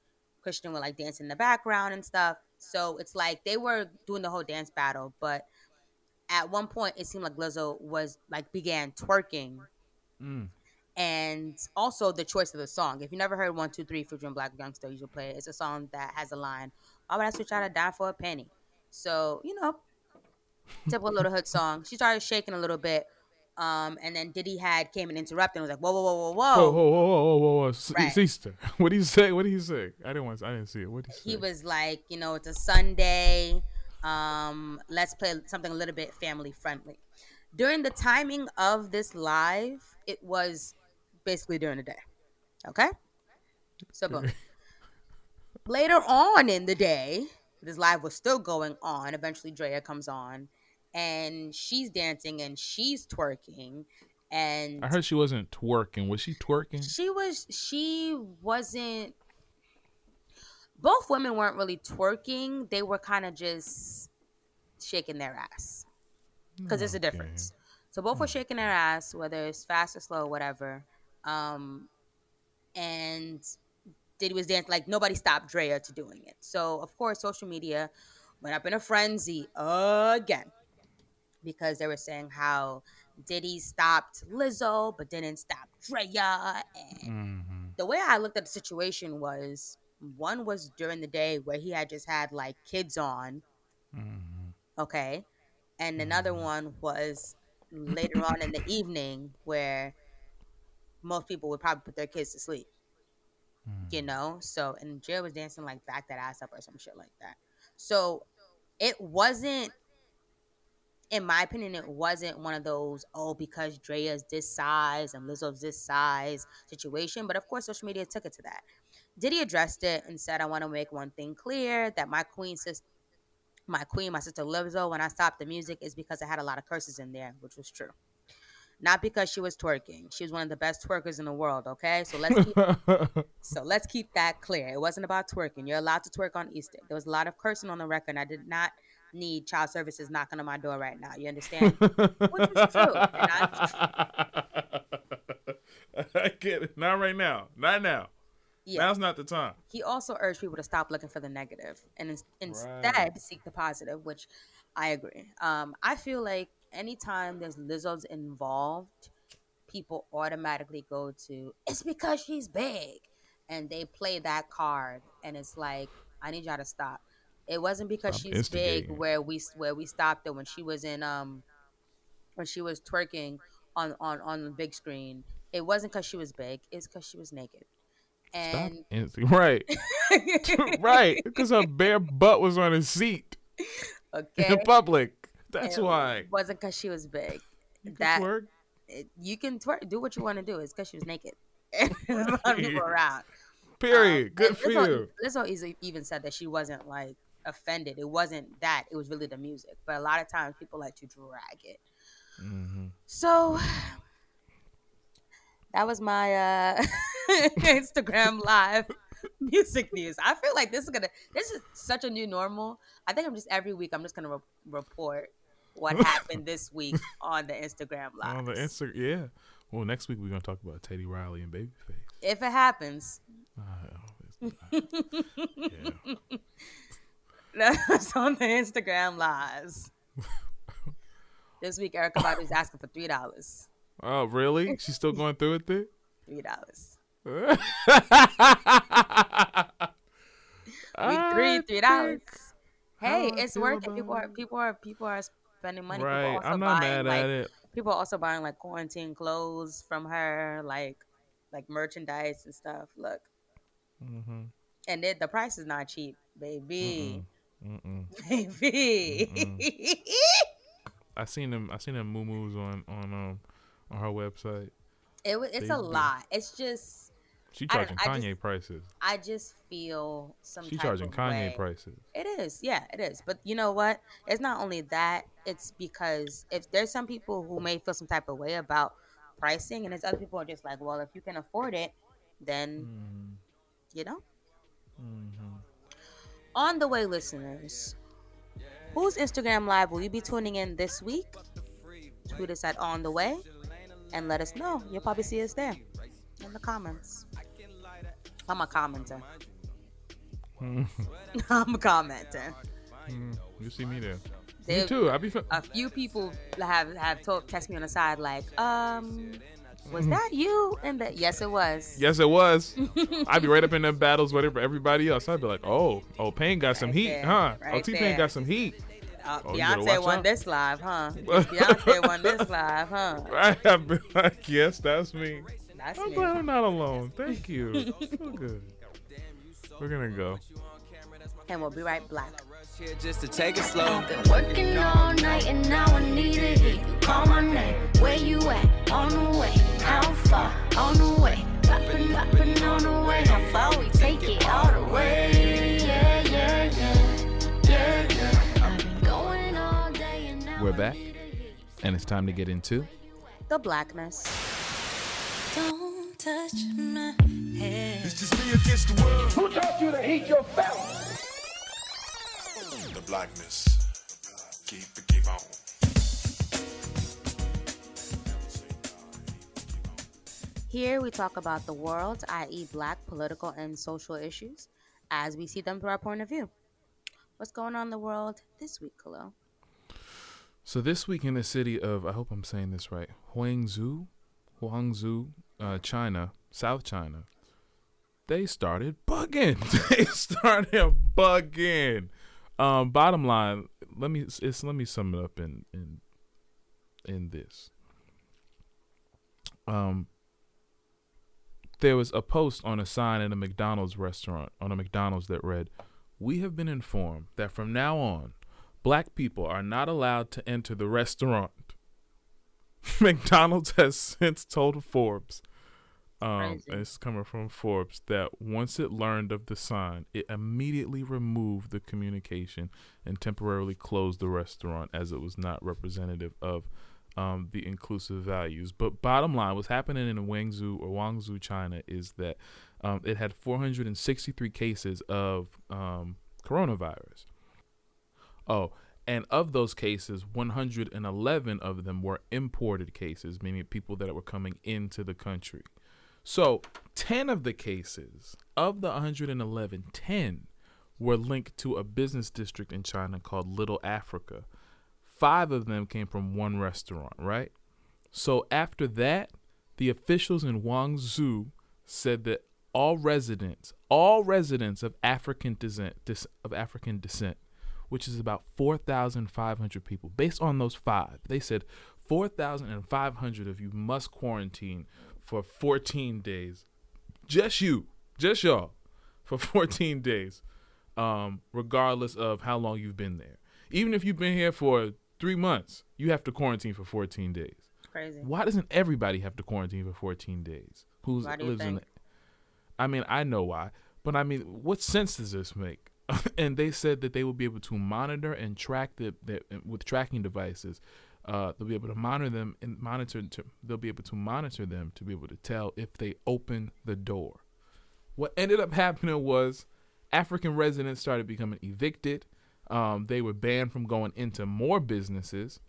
S2: Christian were like dancing in the background and stuff. So it's like they were doing the whole dance battle, but at one point it seemed like Lizzo was like began twerking
S1: Mm.
S2: and also the choice of the song. If you never heard One Two Three featuring Blac Youngsta, you should play it. It's a song that has a line, "Why would I switch out a dime for a penny?" So you know, typical little hood song. She started shaking a little bit, um, and then Diddy had came and interrupted and was like, "Whoa, whoa, whoa, whoa,
S1: Whoa,
S2: whoa!"
S1: whoa, whoa, whoa, whoa, whoa! S-
S2: Right.
S1: Sister, what do you say? What do you say? I didn't want. I didn't see it. What do you say?
S2: He was like, "You know, it's a Sunday. Um, let's play something a little bit family friendly." During the timing of this live, it was basically during the day. Okay, so boom. later on in the day, this live was still going on. Eventually, Drea comes on, and she's dancing and she's twerking, and
S1: I heard she wasn't twerking. Was she twerking?
S2: she was she wasn't. Both women weren't really twerking. They were kind of just shaking their ass because there's a
S1: Okay.
S2: difference. So both were shaking their ass, whether it's fast or slow, whatever. Um, and Diddy was dancing like nobody stopped Drea to doing it. So of course, social media went up in a frenzy again because they were saying how Diddy stopped Lizzo, but didn't stop Drea. And
S1: Mm-hmm.
S2: the way I looked at the situation was one was during the day where he had just had like kids on,
S1: Mm-hmm.
S2: okay, and another
S1: Mhm.
S2: one was later on in the evening where most people would probably put their kids to sleep,
S1: Mm-hmm.
S2: you know. So and Drea was dancing like back that ass up or some shit like that. So it wasn't in my opinion, it wasn't one of those, oh, because Drea's this size and Lizzo's this size situation. But of course, social media took it to that. Diddy addressed it and said, I want to make one thing clear that my queen sister, my queen, my sister Lizzo, when I stopped the music is because I had a lot of curses in there, which was true. Not because she was twerking. She was one of the best twerkers in the world, okay? So let's keep so let's keep that clear. It wasn't about twerking. You're allowed to twerk on Easter. There was a lot of cursing on the record. I did not need child services knocking on my door right now. You understand? Which is true, and
S1: I get it. Not right now. Not now.
S2: Yeah.
S1: Now's not the time.
S2: He also urged people to stop looking for the negative and ins- instead
S1: Right.
S2: seek the positive, which I agree. Um, I feel like anytime there's Lizzo's involved, people automatically go to it's because she's big, and they play that card, and it's like I need y'all to stop. It wasn't because
S1: Stop
S2: she's big where we where we stopped her when she was in um when she was twerking on on on the big screen. It wasn't because she was big. It's because she was naked.
S1: Stop.
S2: And
S1: insti- Right. right. Because her bare butt was on his seat
S2: okay,
S1: in public. That's why.
S2: It
S1: why.
S2: wasn't because she was big.
S1: You
S2: that
S1: twerk.
S2: it- you can twerk, do what you want to do. It's because she was naked. There's a lot of people around.
S1: Period.
S2: Um,
S1: Good for you.
S2: Lizzo even said that she wasn't like offended. It wasn't that. It was really the music. But a lot of times people like to drag it.
S1: Mm-hmm.
S2: So that was my uh Instagram live music news. I feel like this is gonna. This is such a new normal. I think I'm just every week. I'm just gonna re- report what happened this week on the Instagram live.
S1: On the Insta, yeah. Well, next week we're gonna talk about Teddy Riley and Babyface.
S2: If it happens,
S1: Uh, yeah.
S2: on the Instagram lives. this week, Erykah Badu's asking for three dollars.
S1: Oh, really? She's still going through with it?
S2: Three dollars.
S1: Week
S2: three, three dollars. Hey, it's working. People are people are people are spending money.
S1: Right.
S2: also
S1: I'm not
S2: buying,
S1: mad
S2: like,
S1: at it.
S2: People are also buying like quarantine clothes from her, like like merchandise and stuff. Look,
S1: Mm-hmm.
S2: and it, the price is not cheap, baby,
S1: Mm-mm.
S2: Baby.
S1: I seen them. I seen them moo on on um on her website.
S2: it wa- it's a
S1: Baby.
S2: lot. It's just
S1: She
S2: I
S1: charging
S2: I
S1: Kanye
S2: just-
S1: prices.
S2: I just feel some.
S1: She charging Kanye
S2: way.
S1: prices.
S2: It is, yeah, it is. But you know what? It's not only that. It's because if there's some people who may feel some type of way about pricing, and there's other people who are just like, well, if you can afford it, then
S1: Mm-hmm.
S2: you know.
S1: Mm-hmm.
S2: On the way, listeners, whose Instagram live will you be tuning in this week? Tweet us at On the Way, and let us know. You'll probably see us there in the comments. I'm a commenter. I'm a commenter.
S1: You see me there.
S2: There-
S1: Me too. I be.
S2: A few people have have told text me on the side like, um, was
S1: Mm-hmm.
S2: that you? And that yes, it was.
S1: yes, it was. I'd be right up in them battles with everybody else. I'd be like, oh, oh, Payne got some heat,
S2: there,
S1: huh? oh,
S2: right
S1: T Pain got some heat.
S2: Uh,
S1: Oh, you better
S2: Beyonce
S1: watch
S2: won
S1: out.
S2: this live, huh? Beyonce won this live, huh?
S1: Right? I'd be like, yes, that's me.
S2: That's
S1: I'm
S2: me.
S1: glad I'm not alone. Thank you. so good. We're gonna go.
S2: And we'll be right back.
S3: Here just to take it slow.
S6: Been working all night and now I need to hear you call my name. Where you at? On the way. How far? On the way. Poppin', poppin' on the way. How far we take it all the way? Yeah, yeah, yeah. Yeah, yeah. I've been going all day and now
S1: We're back.
S6: need to hear you
S1: And it's time to get into.
S2: The blackness.
S6: Don't touch my hair.
S8: Who taught you to heat your belt?
S9: the blackness. Keep it, keep on.
S2: Here we talk about the world, i.e., black political and social issues, as we see them through our point of view. What's going on in the world this week, Khalil?
S1: So this week in the city of I hope I'm saying this right, Huangzhou, Huangzhou, uh, China, South China, they started bugging. they started bugging. Um, bottom line, let me it's let me sum it up in in in this. Um, there was a post on a sign in a McDonald's restaurant on a McDonald's that read, "We have been informed that from now on, black people are not allowed to enter the restaurant." McDonald's has since told Forbes um,
S2: Crazy.
S1: it's coming from Forbes that once it learned of the sign, it immediately removed the communication and temporarily closed the restaurant as it was not representative of um, the inclusive values. But bottom line, what's happening in Guangzhou or Guangzhou, China, is that um, it had 463 cases of um, coronavirus. Oh, and of those cases, 111 of them were imported cases, meaning people that were coming into the country. So, 10 of the cases, of the 111, 10 were linked to a business district in China called Little Africa. Five of them came from one restaurant, right? So, after that, the officials in Guangzhou said that all residents, all residents of African descent, of African descent, which is about 4,500 people, based on those five, they said 4,500 of you must quarantine for 14 days. Just you, just y'all, for 14 days, um, regardless of how long you've been there. Even if you've been here for three months, you have to quarantine for 14 days.
S2: Crazy.
S1: Why doesn't everybody have to quarantine for 14 days?
S2: Do
S1: lives in? The, I mean, I know why, but I mean, what sense does this make? and they said that they will be able to monitor and track the, the with tracking devices. Uh, they'll be able to monitor them and monitor. To, they'll be able to monitor them to be able to tell if they open the door. What ended up happening was African residents started becoming evicted. Um, they were banned from going into more businesses.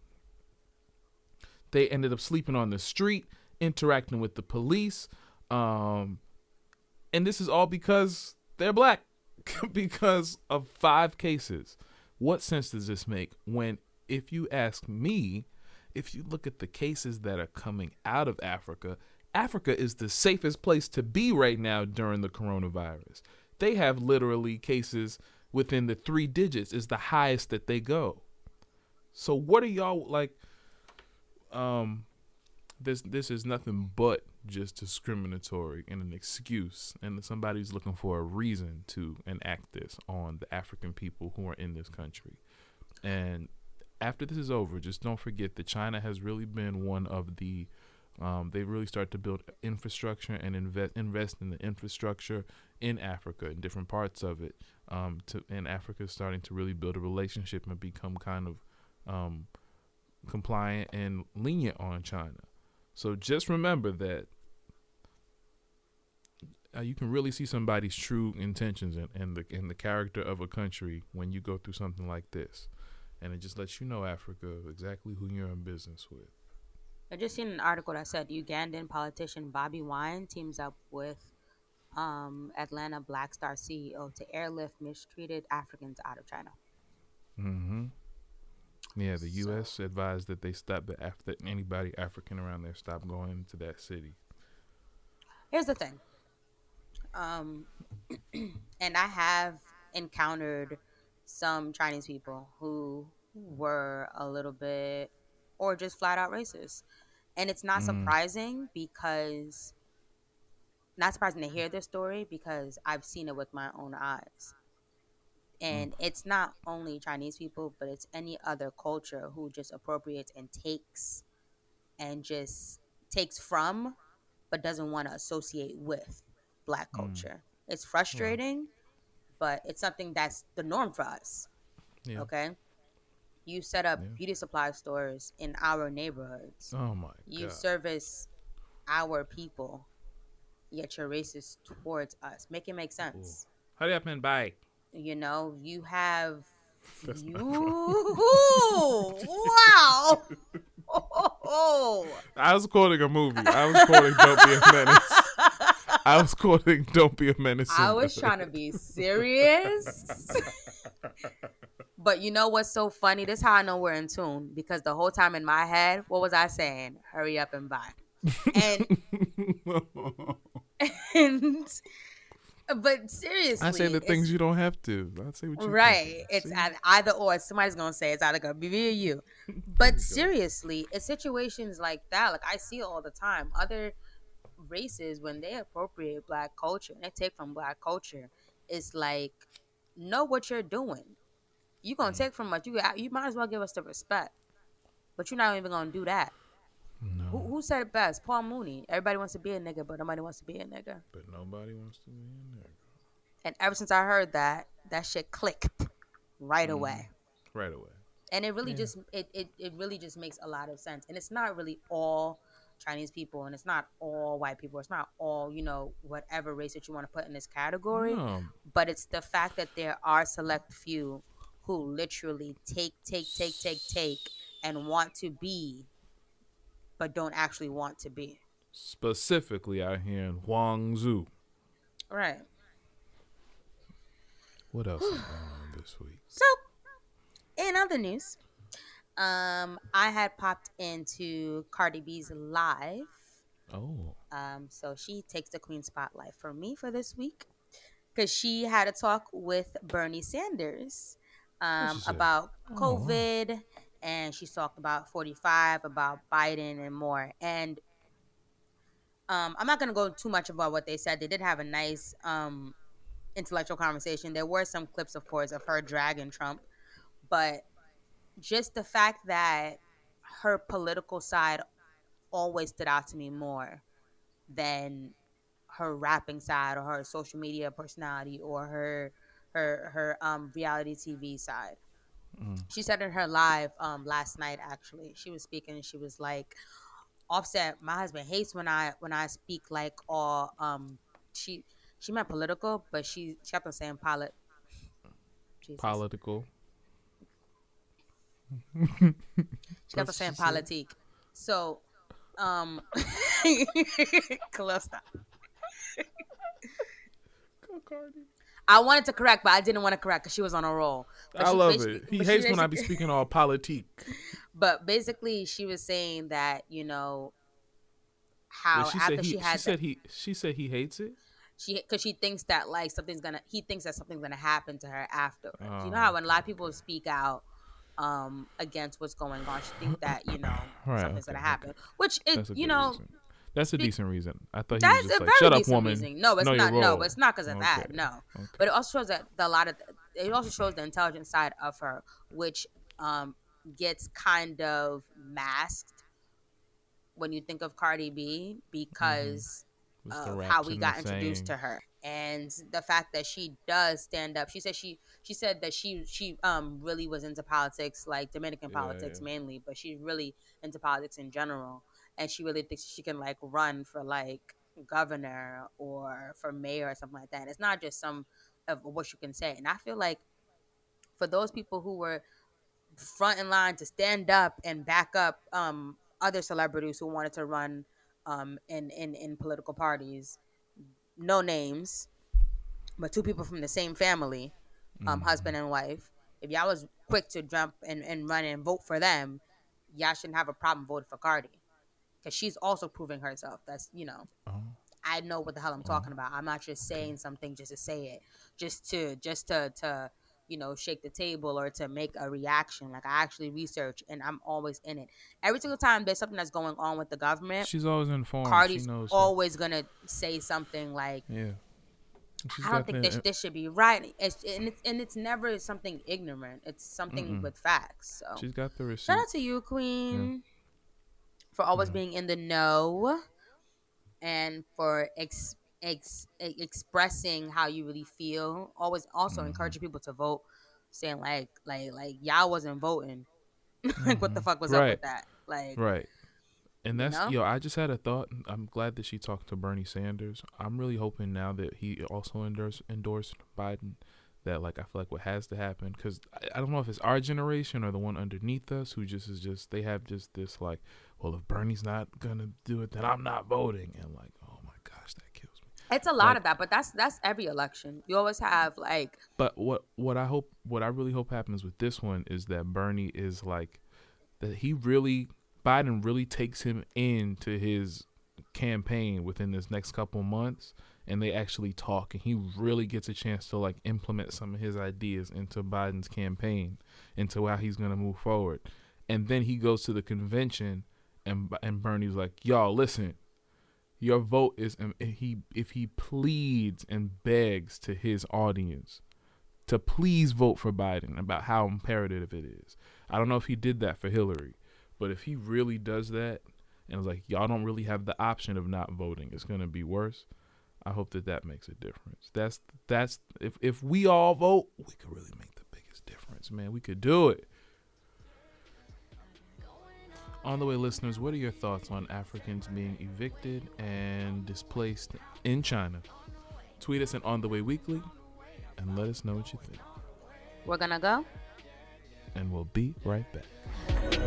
S1: They ended up sleeping on the street, interacting with the police. Um, and this is all because they're black, because of five cases. What sense does this make when, if you ask me, if you look at the cases that are coming out of Africa, Africa is the safest place to be right now during the coronavirus. They have literally cases within the three digits, is the highest that they go. So, what are y'all like? um this this is nothing but just discriminatory and an excuse and somebody's looking for a reason to enact this on the African people who are in this country. And after this is over, just don't forget that China has really been one of the um, they really start to build infrastructure and invest invest in the infrastructure in Africa in different parts of it. Um, to and Africa is starting to really build a relationship and become kind of um, compliant and lenient on China. So just remember that uh, you can really see somebody's true intentions and, and the and the character of a country when you go through something like this, and it just lets you know Africa exactly who you're in business with.
S2: I just seen an article that said Ugandan politician Bobi Wine teams up with um, Atlanta Black Star CEO to airlift mistreated Africans out of China.
S1: Mm-hmm. Yeah, the
S2: So-
S1: U.S. advised that they stop the af- that anybody African around there stop going to that city.
S2: Here's the thing. Um, and I have encountered some Chinese people who were a little bit, or just flat out racist. And it's not
S1: Mm.
S2: surprising because, not surprising to hear this story because I've seen it with my own eyes. And it's not only Chinese people, but it's any other culture who just appropriates and takes and just takes from but doesn't want to associate with black
S1: Mm.
S2: culture. It's frustrating, but it's something that's the norm for us.
S1: Yeah.
S2: Okay. You set up
S1: Yeah.
S2: beauty supply stores in our neighborhoods.
S1: Oh my
S2: You
S1: god.
S2: service our people, yet you're racist towards us. Make it make sense.
S1: Hurry up and buy.
S2: You know, you have
S1: That's
S2: you. wow. Oh.
S1: I was quoting a movie. I was quoting "Don't Be a Menace." I was quoting "Don't Be a Menace."
S2: I was trying to be serious. But you know what's so funny? This is how I know we're in tune because the whole time in my head, what was I saying? Hurry up and buy. And and but seriously,
S1: I say the things you don't have to. I say what you
S2: right.
S1: Can.
S2: It's either or. Somebody's gonna say it's either gonna be me or you. But seriously, it's situations like that. Like I see all the time. Other races when they appropriate black culture and they take from black culture, it's like know what you're doing. You gonna take from us. You you might as well give us the respect. But you're not even gonna do that.
S1: no,
S2: Who, who said it best? Paul Mooney. Everybody wants to be a nigga, but nobody wants to be a nigga.
S1: but nobody wants to be a nigga.
S2: And ever since I heard that, that shit clicked right
S1: Mm.
S2: away.
S1: right away.
S2: and it really just it, it it really just makes a lot of sense and it's not really all chinese people and it's not all white people it's not all you know whatever race that you want to put in this category
S1: No,
S2: but it's the fact that there are select few who literally take take take take take and want to be but don't actually want to be
S1: specifically out here in Huangzhou.
S2: right
S1: What else is going on this week?
S2: So, in other news, um, I had popped into Cardi B's live.
S1: Oh,
S2: Um, so she takes the queen spotlight for me for this week because she had a talk with Bernie Sanders um, about
S1: Oh.
S2: COVID, and she's talked about 45, about Biden, and more. And um, I'm not going to go too much about what they said. They did have a nice um, intellectual conversation. There were some clips, of course, of her dragging Trump, but just the fact that her political side always stood out to me more than her rapping side or her social media personality or her her her um reality TV side.
S1: Mm.
S2: She said in her live um last night actually. She was speaking and she was like Offset, my husband hates when I when I speak like all um she she meant political, but she she kept on saying polit Jesus.
S1: political.
S2: She kept on saying
S1: what she said.
S2: politique. So, um, Calista. I wanted to correct, but I didn't want to correct because she was on a roll. But
S1: I
S2: she
S1: love
S2: basically-
S1: it. He
S2: she
S1: hates when I be speaking all politique.
S2: But basically, she was saying that you know how
S1: she
S2: after
S1: said he.
S2: she
S1: She,
S2: had
S1: said he. She said he hates it.
S2: she because she thinks that like something's gonna he thinks that something's gonna happen to her you
S1: Oh,
S2: know how when a lot of people speak out um against what's going on, she think that you know
S1: Right,
S2: something's gonna happen,
S1: okay.
S2: which
S1: a
S2: you know.
S1: reason. That's a decent reason. I thought he
S2: That's
S1: was just
S2: a
S1: like,
S2: very
S1: "Shut up,
S2: decent
S1: woman."
S2: reason. No, it's
S1: Know
S2: not. No,
S1: role."
S2: it's not because of that. No,
S1: okay.
S2: but it also shows that the, a lot of it also shows the intelligent side of her, which um, gets kind of masked when you think of Cardi B because
S1: With the
S2: of how we got introduced to her and the fact that she does stand up she said she she said that she she um really was into politics like dominican
S1: Yeah,
S2: politics
S1: yeah.
S2: mainly but she's really into politics in general and she really thinks she can like run for like governor or for mayor or something like that. It's not just some of what you can say. And i feel like for those people who were front in line to stand up and back up um other celebrities who wanted to run um in in in political parties no names but two people from the same family um husband and wife if y'all was quick to jump and, and run and vote for them y'all shouldn't have a problem voting for cardi because she's also proving herself that's you know
S1: Oh.
S2: I know what the hell I'm oh. talking about. I'm not just saying something just to say it, just to just to to you know shake the table or to make a reaction. Like I actually research and I'm always in it. Every single time there's something that's going on with the government,
S1: She's always informed.
S2: Cardi's
S1: she knows.
S2: always gonna say something like,
S1: Yeah. She's
S2: "I don't think this uh, this should be right," it's, and it's and it's never something ignorant. It's something
S1: Mm-mm.
S2: with facts. So
S1: She's got the receipt.
S2: Shout out to you, Queen, for always
S1: Yeah.
S2: being in the know and for ex, ex, e- expressing how you really feel. Always also
S1: Mhm.
S2: encouraging people to vote, saying like like like y'all wasn't voting. like what the
S1: Mhm.
S2: fuck was up with that? Like
S1: Right. And that's
S2: know?
S1: yo. I just had a thought. I'm glad that she talked to Bernie Sanders. I'm really hoping now that he also endorsed endorsed Biden. That like I feel like what has to happen because I, I don't know if it's our generation or the one underneath us who just is just they have just this like well if Bernie's not gonna do it then I'm not voting and like oh my gosh that kills me.
S2: It's a lot
S1: Like-
S2: of that, but that's that's every election. You always have like
S1: But what what I hope what I really hope happens with this one is that Bernie is like that he really Biden really takes him into his campaign within this next couple months and they actually talk and he really gets a chance to like implement some of his ideas into Biden's campaign into how he's going to move forward. And then he goes to the convention and and Bernie's like, "Y'all listen, your vote is um, and he if he pleads and begs to his audience to please vote for Biden about how imperative it is. I don't know if he did that for Hillary, but if he really does that and is like y'all don't really have the option of not voting, it's to be worse. I hope that that makes a difference. That's that's if if we all vote, we could really make the biggest difference, man. We could do it. On the way, listeners, what are your thoughts on Africans being evicted and displaced in China? Tweet us at On the Way Weekly and let us know what you think.
S2: we're gonna go.
S1: And we'll be right back.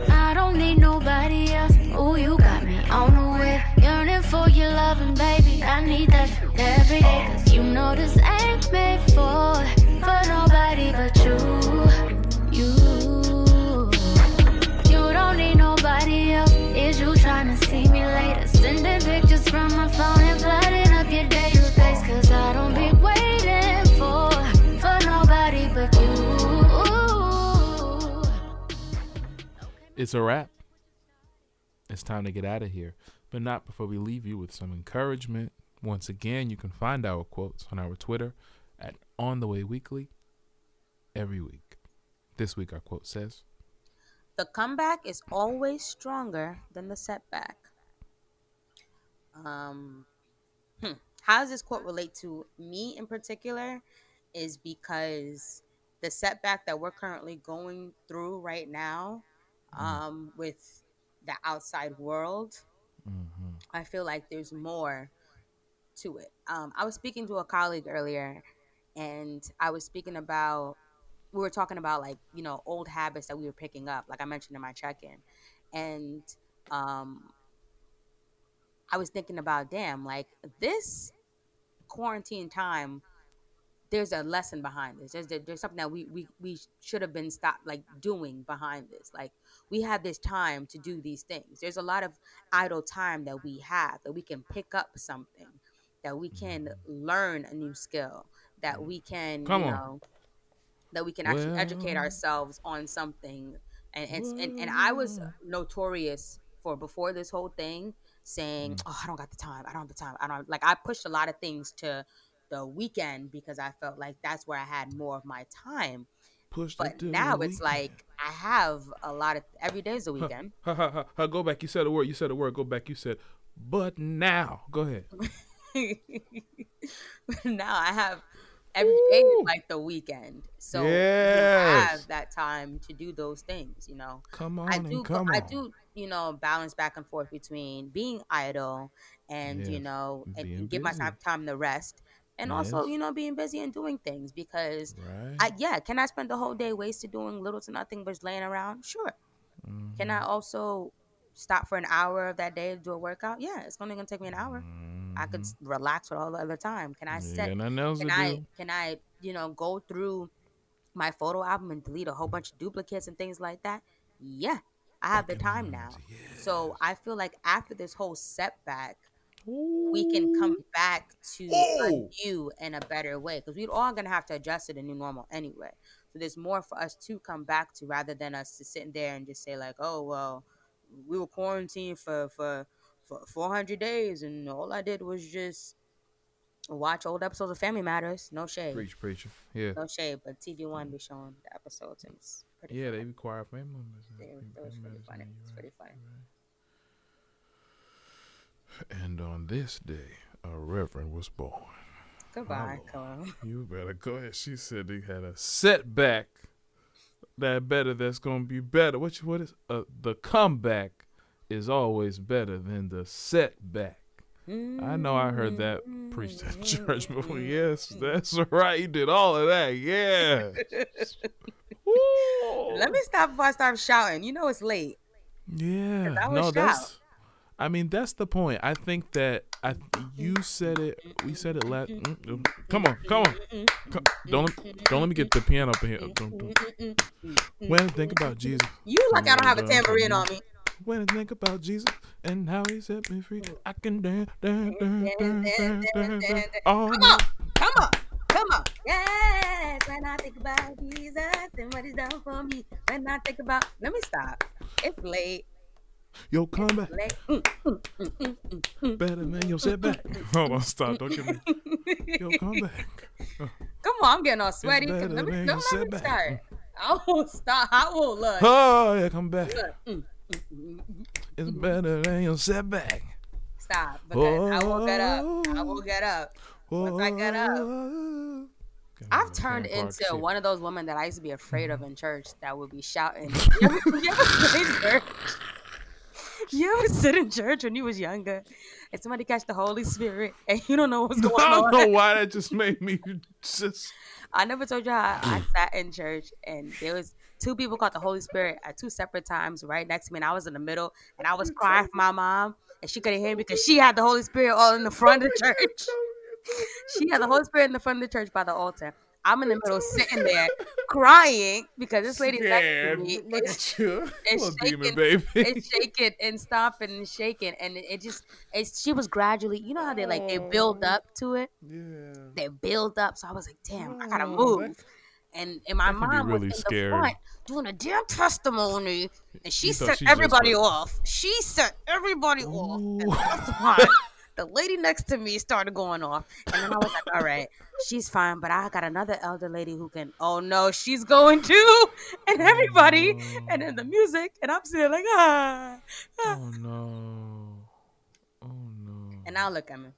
S6: I don't need nobody else. Oh, you got me on the way. Yearning for your loving, baby. I need that every day. Cause you know this ain't made for, for nobody but you. You. To see me later? Sending pictures from my phone and flooding up your database. Cause I don't be waiting for, for nobody but you.
S1: It's a wrap. It's time to get out of here, but not before we leave you with some encouragement. Once again, you can find our quotes on our Twitter at On the Way Weekly every week. This week, our quote says,
S2: The comeback is always stronger than the setback. Um, hmm. how does this quote relate to me in particular? Is because the setback that we're currently going through right now, um, with the outside world,
S1: mm-hmm.
S2: I feel like there's more to it. Um, I was speaking to a colleague earlier, and I was speaking about we were talking about like you know old habits that we were picking up, like I mentioned in my check-in, and um, I was thinking about damn, like this quarantine time. There's a lesson behind this. There's there's something that we we, we should have been stopped like doing behind this. Like we have this time to do these things. There's a lot of idle time that we have that we can pick up something, that we can learn a new skill, that we can
S1: Come
S2: you
S1: on.
S2: That we can actually educate ourselves on something. And and, and and I was notorious for before this whole thing saying,
S1: Mm.
S2: "Oh, I don't got the time. I don't have the time. I don't like." I pushed a lot of things to the weekend because I felt like that's where I had more of my time.
S1: Push
S2: But now it's like I have a lot of every day is a weekend.
S1: ha, ha, ha, ha, go back. You said a word. You said a word. Go back. You said, but now. Go ahead.
S2: now I have every day is
S1: Woo.
S2: like the weekend, so
S1: Yes.
S2: have that time to do those things. You know,
S1: Come on
S2: I do.
S1: come
S2: I
S1: on.
S2: do. You know, balance back and forth between being idle and you know, and,
S1: being
S2: give myself time to rest, and also you know being busy and doing things because
S1: Right.
S2: I yeah, can I spend the whole day wasted doing little to nothing but just laying around? Sure. Can
S1: Mm-hmm.
S2: I also stop for an hour of that day to do a workout? Yeah, it's only gonna take me an hour. I could relax with all the other time. Can I
S1: Mm-hmm.
S2: Set?
S1: got nothing else
S2: Can I?
S1: do.
S2: Can I? You know, go through my photo album and delete a whole bunch of duplicates and things like that? Yeah, I have the time mm, now. So I feel like after this whole setback, we can come back to a new and a better way because we're all gonna have to adjust to the new normal anyway. So there's more for us to come back to rather than us to sitting there and just say like, oh well, we were quarantined for for for 400 days and all I did was just watch old episodes of Family Matters. No shade,
S1: Preach, preacher. Yeah.
S2: no shade, but TV One be showing the episodes and it's pretty.
S1: Yeah,
S2: funny.
S1: they require family members.
S2: They- that was pretty funny. It's
S1: you're
S2: pretty funny.
S1: right. And on this day, a reverend was born.
S2: Goodbye. Cole.
S1: You better go ahead. She said they had a setback. That better. That's gonna be better. What you, what is uh, the comeback is always better than the setback. I know I heard that preached at church before. Yes, that's right. You did all of that. Yeah.
S2: Let me stop before I start shouting. You know it's late.
S1: Yeah.
S2: I
S1: No,
S2: shout.
S1: that's. I mean, that's the point. I think that I you said it. We said it last. mm, mm. Come on, come on. Come, don't don't let me get the piano up here. Don't, don't. When I think about Jesus,
S2: You like I don't have a tambourine on me.
S1: When I think about Jesus and how He set me free, I can dance, dance, dance, dance, dance, dance, dance. all
S2: Come on, come on, come on. Yes, when I think about Jesus and what He's done for me. When I think about, let me stop. It's late.
S1: Yo, come back.
S2: Mm, mm, mm, mm, mm, mm.
S1: Better than your setback. Hold on, stop. Don't get me. Yo, come back.
S2: Come on, I'm getting all sweaty. Let me, don't let me start. I won't stop. I won't look.
S1: Oh, yeah, come back.
S2: Look.
S1: It's better than your setback.
S2: Stop. Because I won't get up. I oh. will get up. Once I get up.
S1: up.
S2: I've turned into one of those women that I used to be afraid of in church that would be shouting. You ever, you ever sit in church? You ever sit in church when you was younger and somebody catch the Holy Spirit and you don't know what's going on?
S1: I don't
S2: on?
S1: know why that just made me just.
S2: I never told you how I sat in church and there was two people caught the Holy Spirit at two separate times right next to me and I was in the middle and I was crying for my mom and she couldn't hear me because she had the Holy Spirit all in the front of the church. She had the Holy Spirit in the front of the church by the altar. I'm in the middle sitting there crying because this lady next to me is, is
S1: demon
S2: shaking,
S1: baby.
S2: is shaking and stomping and shaking and it, it just it's she was gradually you know how they like they build up to it
S1: yeah.
S2: they build up so I was like damn I gotta
S1: Oh,
S2: move and and my
S1: that can be
S2: mom
S1: really
S2: was in
S1: scary.
S2: the front doing a damn testimony and she set everybody off she set everybody off and
S1: Ooh.
S2: the lady next to me started going off and then I was like all right she's fine but I got another elder lady who can oh no she's going too and everybody and then the music and I'm sitting like ah, ah.
S1: Oh no. Oh no.
S2: and now look at me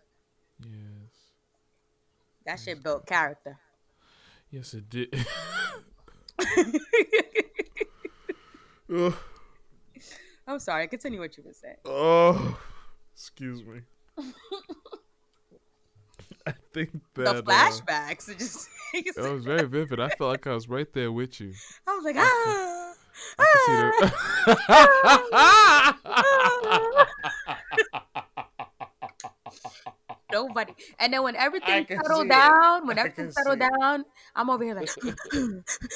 S1: yes.
S2: that shit built character
S1: Yes, it did. Ugh.
S2: I'm sorry continue what you were saying
S1: Oh, excuse me. I think that
S2: the
S1: uh,
S2: flashbacks it just
S1: that was very vivid. I felt like I was right there with you.
S2: I was like, ah,
S1: I
S2: nobody. And then when everything settled down, when everything settled down, I'm over here like,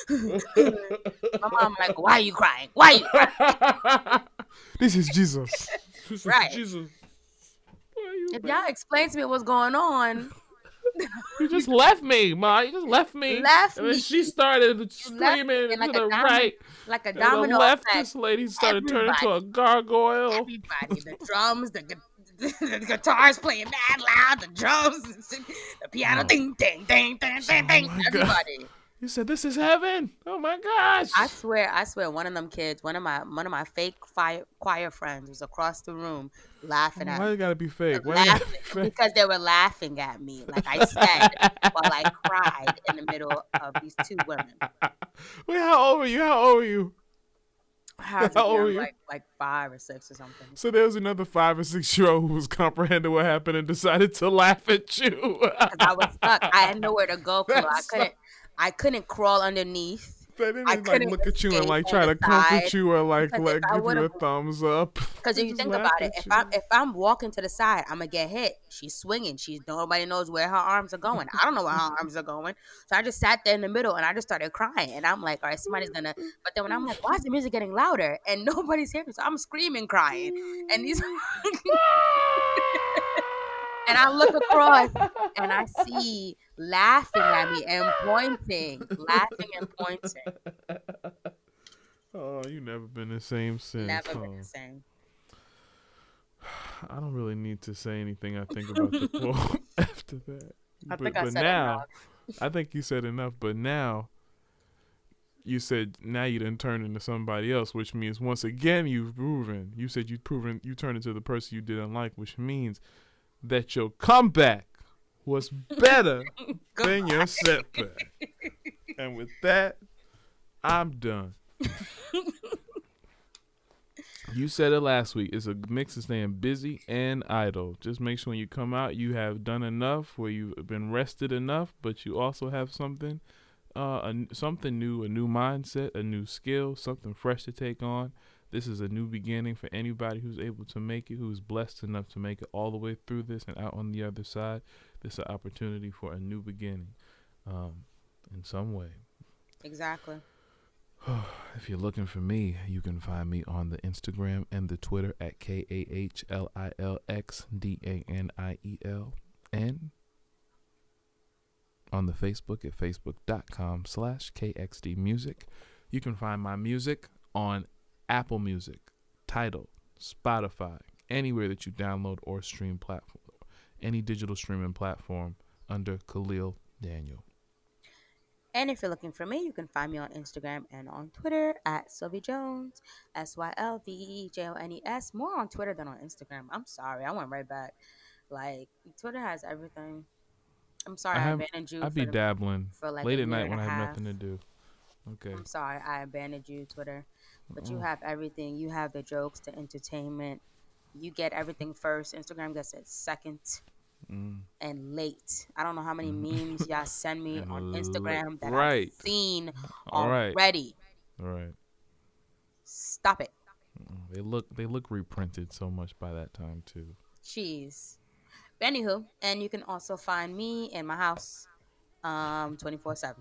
S2: my mom like, why are you crying? Why are you crying?
S1: this is Jesus. This is
S2: Right.
S1: Jesus. You,
S2: if y'all explain to me what's going on,
S1: You just left me, ma. You just left me.
S2: Left
S1: and then
S2: me.
S1: she started screaming
S2: like
S1: to the
S2: domino-
S1: right.
S2: like a
S1: And the
S2: domino
S1: left,
S2: effect,
S1: this lady started turning into a gargoyle.
S2: everybody, the drums, the, the guitars playing mad loud, the drums, the piano, ding, ding, ding, ding, ding, ding,
S1: Oh my God.
S2: everybody.
S1: You said this is heaven. Oh my gosh.
S2: I swear, I swear, one of them kids, one of my one of my fake choir, choir friends was across the room laughing at
S1: Why
S2: me.
S1: it gotta be fake? Why it gotta
S2: Laughing,
S1: be fake?
S2: because they were laughing at me, like I said, while I cried in the middle of these two women.
S1: Wait, how old were you? How old were you?
S2: How
S1: old
S2: young? Like like five or six or something.
S1: So there was another five or six year old who was comprehending what happened and decided to laugh at you.
S2: I was stuck. I had nowhere to go. I couldn't. I couldn't crawl underneath.
S1: They didn't
S2: I
S1: like look at you and like try to comfort you or like like give you a thumbs up.
S2: Because if you think about it, if
S1: you.
S2: I'm if I'm walking to the side, I'm gonna get hit. She's swinging. She's nobody knows where her arms are going. I don't know where her arms are going. So I just sat there in the middle and I just started crying. And I'm like, all right, somebody's gonna. But then when I'm like, why is the music getting louder and nobody's hearing? So I'm screaming, crying, and these. And I look across and I see laughing at me and pointing, laughing and pointing.
S1: Oh, you never been the same since.
S2: Never
S1: huh?
S2: been the same.
S1: I don't really need to say anything. I think about the quote after that.
S2: I
S1: but,
S2: think I
S1: but
S2: said
S1: now,
S2: enough.
S1: I think you said enough. But now, you said now you didn't turn into somebody else, which means once again you've proven. You said you've proven you turned into the person you didn't like, which means that your comeback was better than your setback. and with that, I'm done. You said it last week. It's a mix of staying busy and idle. Just make sure when you come out, you have done enough, where you've been rested enough, but you also have something, uh, a, something new, a new mindset, a new skill, something fresh to take on. This is a new beginning for anybody who's able to make it, who's blessed enough to make it all the way through this and out on the other side. This is an opportunity for a new beginning, um, in some way.
S2: Exactly.
S1: If you're looking for me, you can find me on the Instagram and the Twitter at K A H L I L X D A N I E L. And on the Facebook at facebook.com slash KXD Music. You can find my music on Apple Music, Tidal, Spotify, anywhere that you download or stream platform, any digital streaming platform under Khalil Daniel.
S2: And if you're looking for me, you can find me on Instagram and on Twitter at Sylvie Jones, S Y L V E J O N E S. More on Twitter than on Instagram. I'm sorry, I went right back. Like Twitter has everything. I'm sorry,
S1: I
S2: I, abandoned you.
S1: I'd be
S2: the-
S1: dabbling
S2: for like
S1: late at night when I have
S2: half.
S1: nothing to do. Okay.
S2: I'm sorry, I abandoned you, Twitter. But you
S1: Mm.
S2: have everything. You have the jokes, the entertainment. You get everything first. Instagram gets it second
S1: Mm.
S2: and late. I don't know how many memes y'all send me on. Instagram that
S1: Right.
S2: I've seen
S1: All right.
S2: already.
S1: All right.
S2: Stop it.
S1: Mm, They look they look reprinted so much by that time too.
S2: Jeez. But anywho, and you can also find me in my house um 24-7.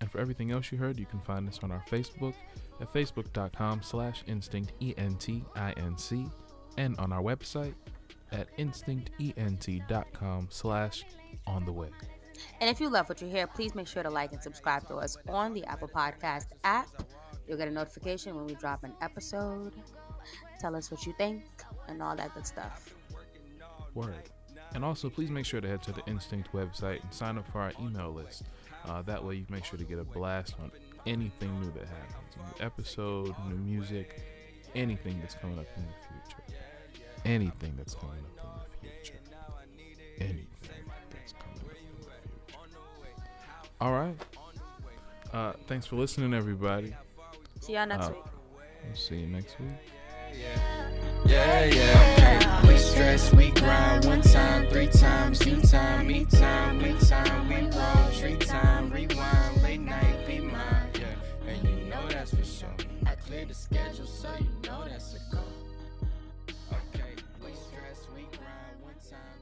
S1: And for everything else you heard, you can find us on our Facebook at facebook.com slash instinct E-N-T-I-N-C and on our website at instinctent.com slash on the way.
S2: And if you love what you hear, please make sure to like and subscribe to us on the Apple Podcast app. You'll get a notification when we drop an episode. Tell us what you think and all that good stuff.
S1: Word. And also, please make sure to head to the Instinct website and sign up for our email list. Uh, that way, you make sure to get a blast on anything new that happens. New episode, new music, anything that's coming up in the future. Anything that's coming up in the future. Anything that's coming up in the future. All right. Uh, thanks for listening, everybody.
S2: See y'all next
S1: Uh,
S2: week.
S1: We'll see you next week.
S3: Yeah, yeah. We stress, we grind one time, three times, you time, me time, we time, we roll, tree time, rewind, I cleared the schedule, so you know that's a go. Okay, we stress, we grind one time,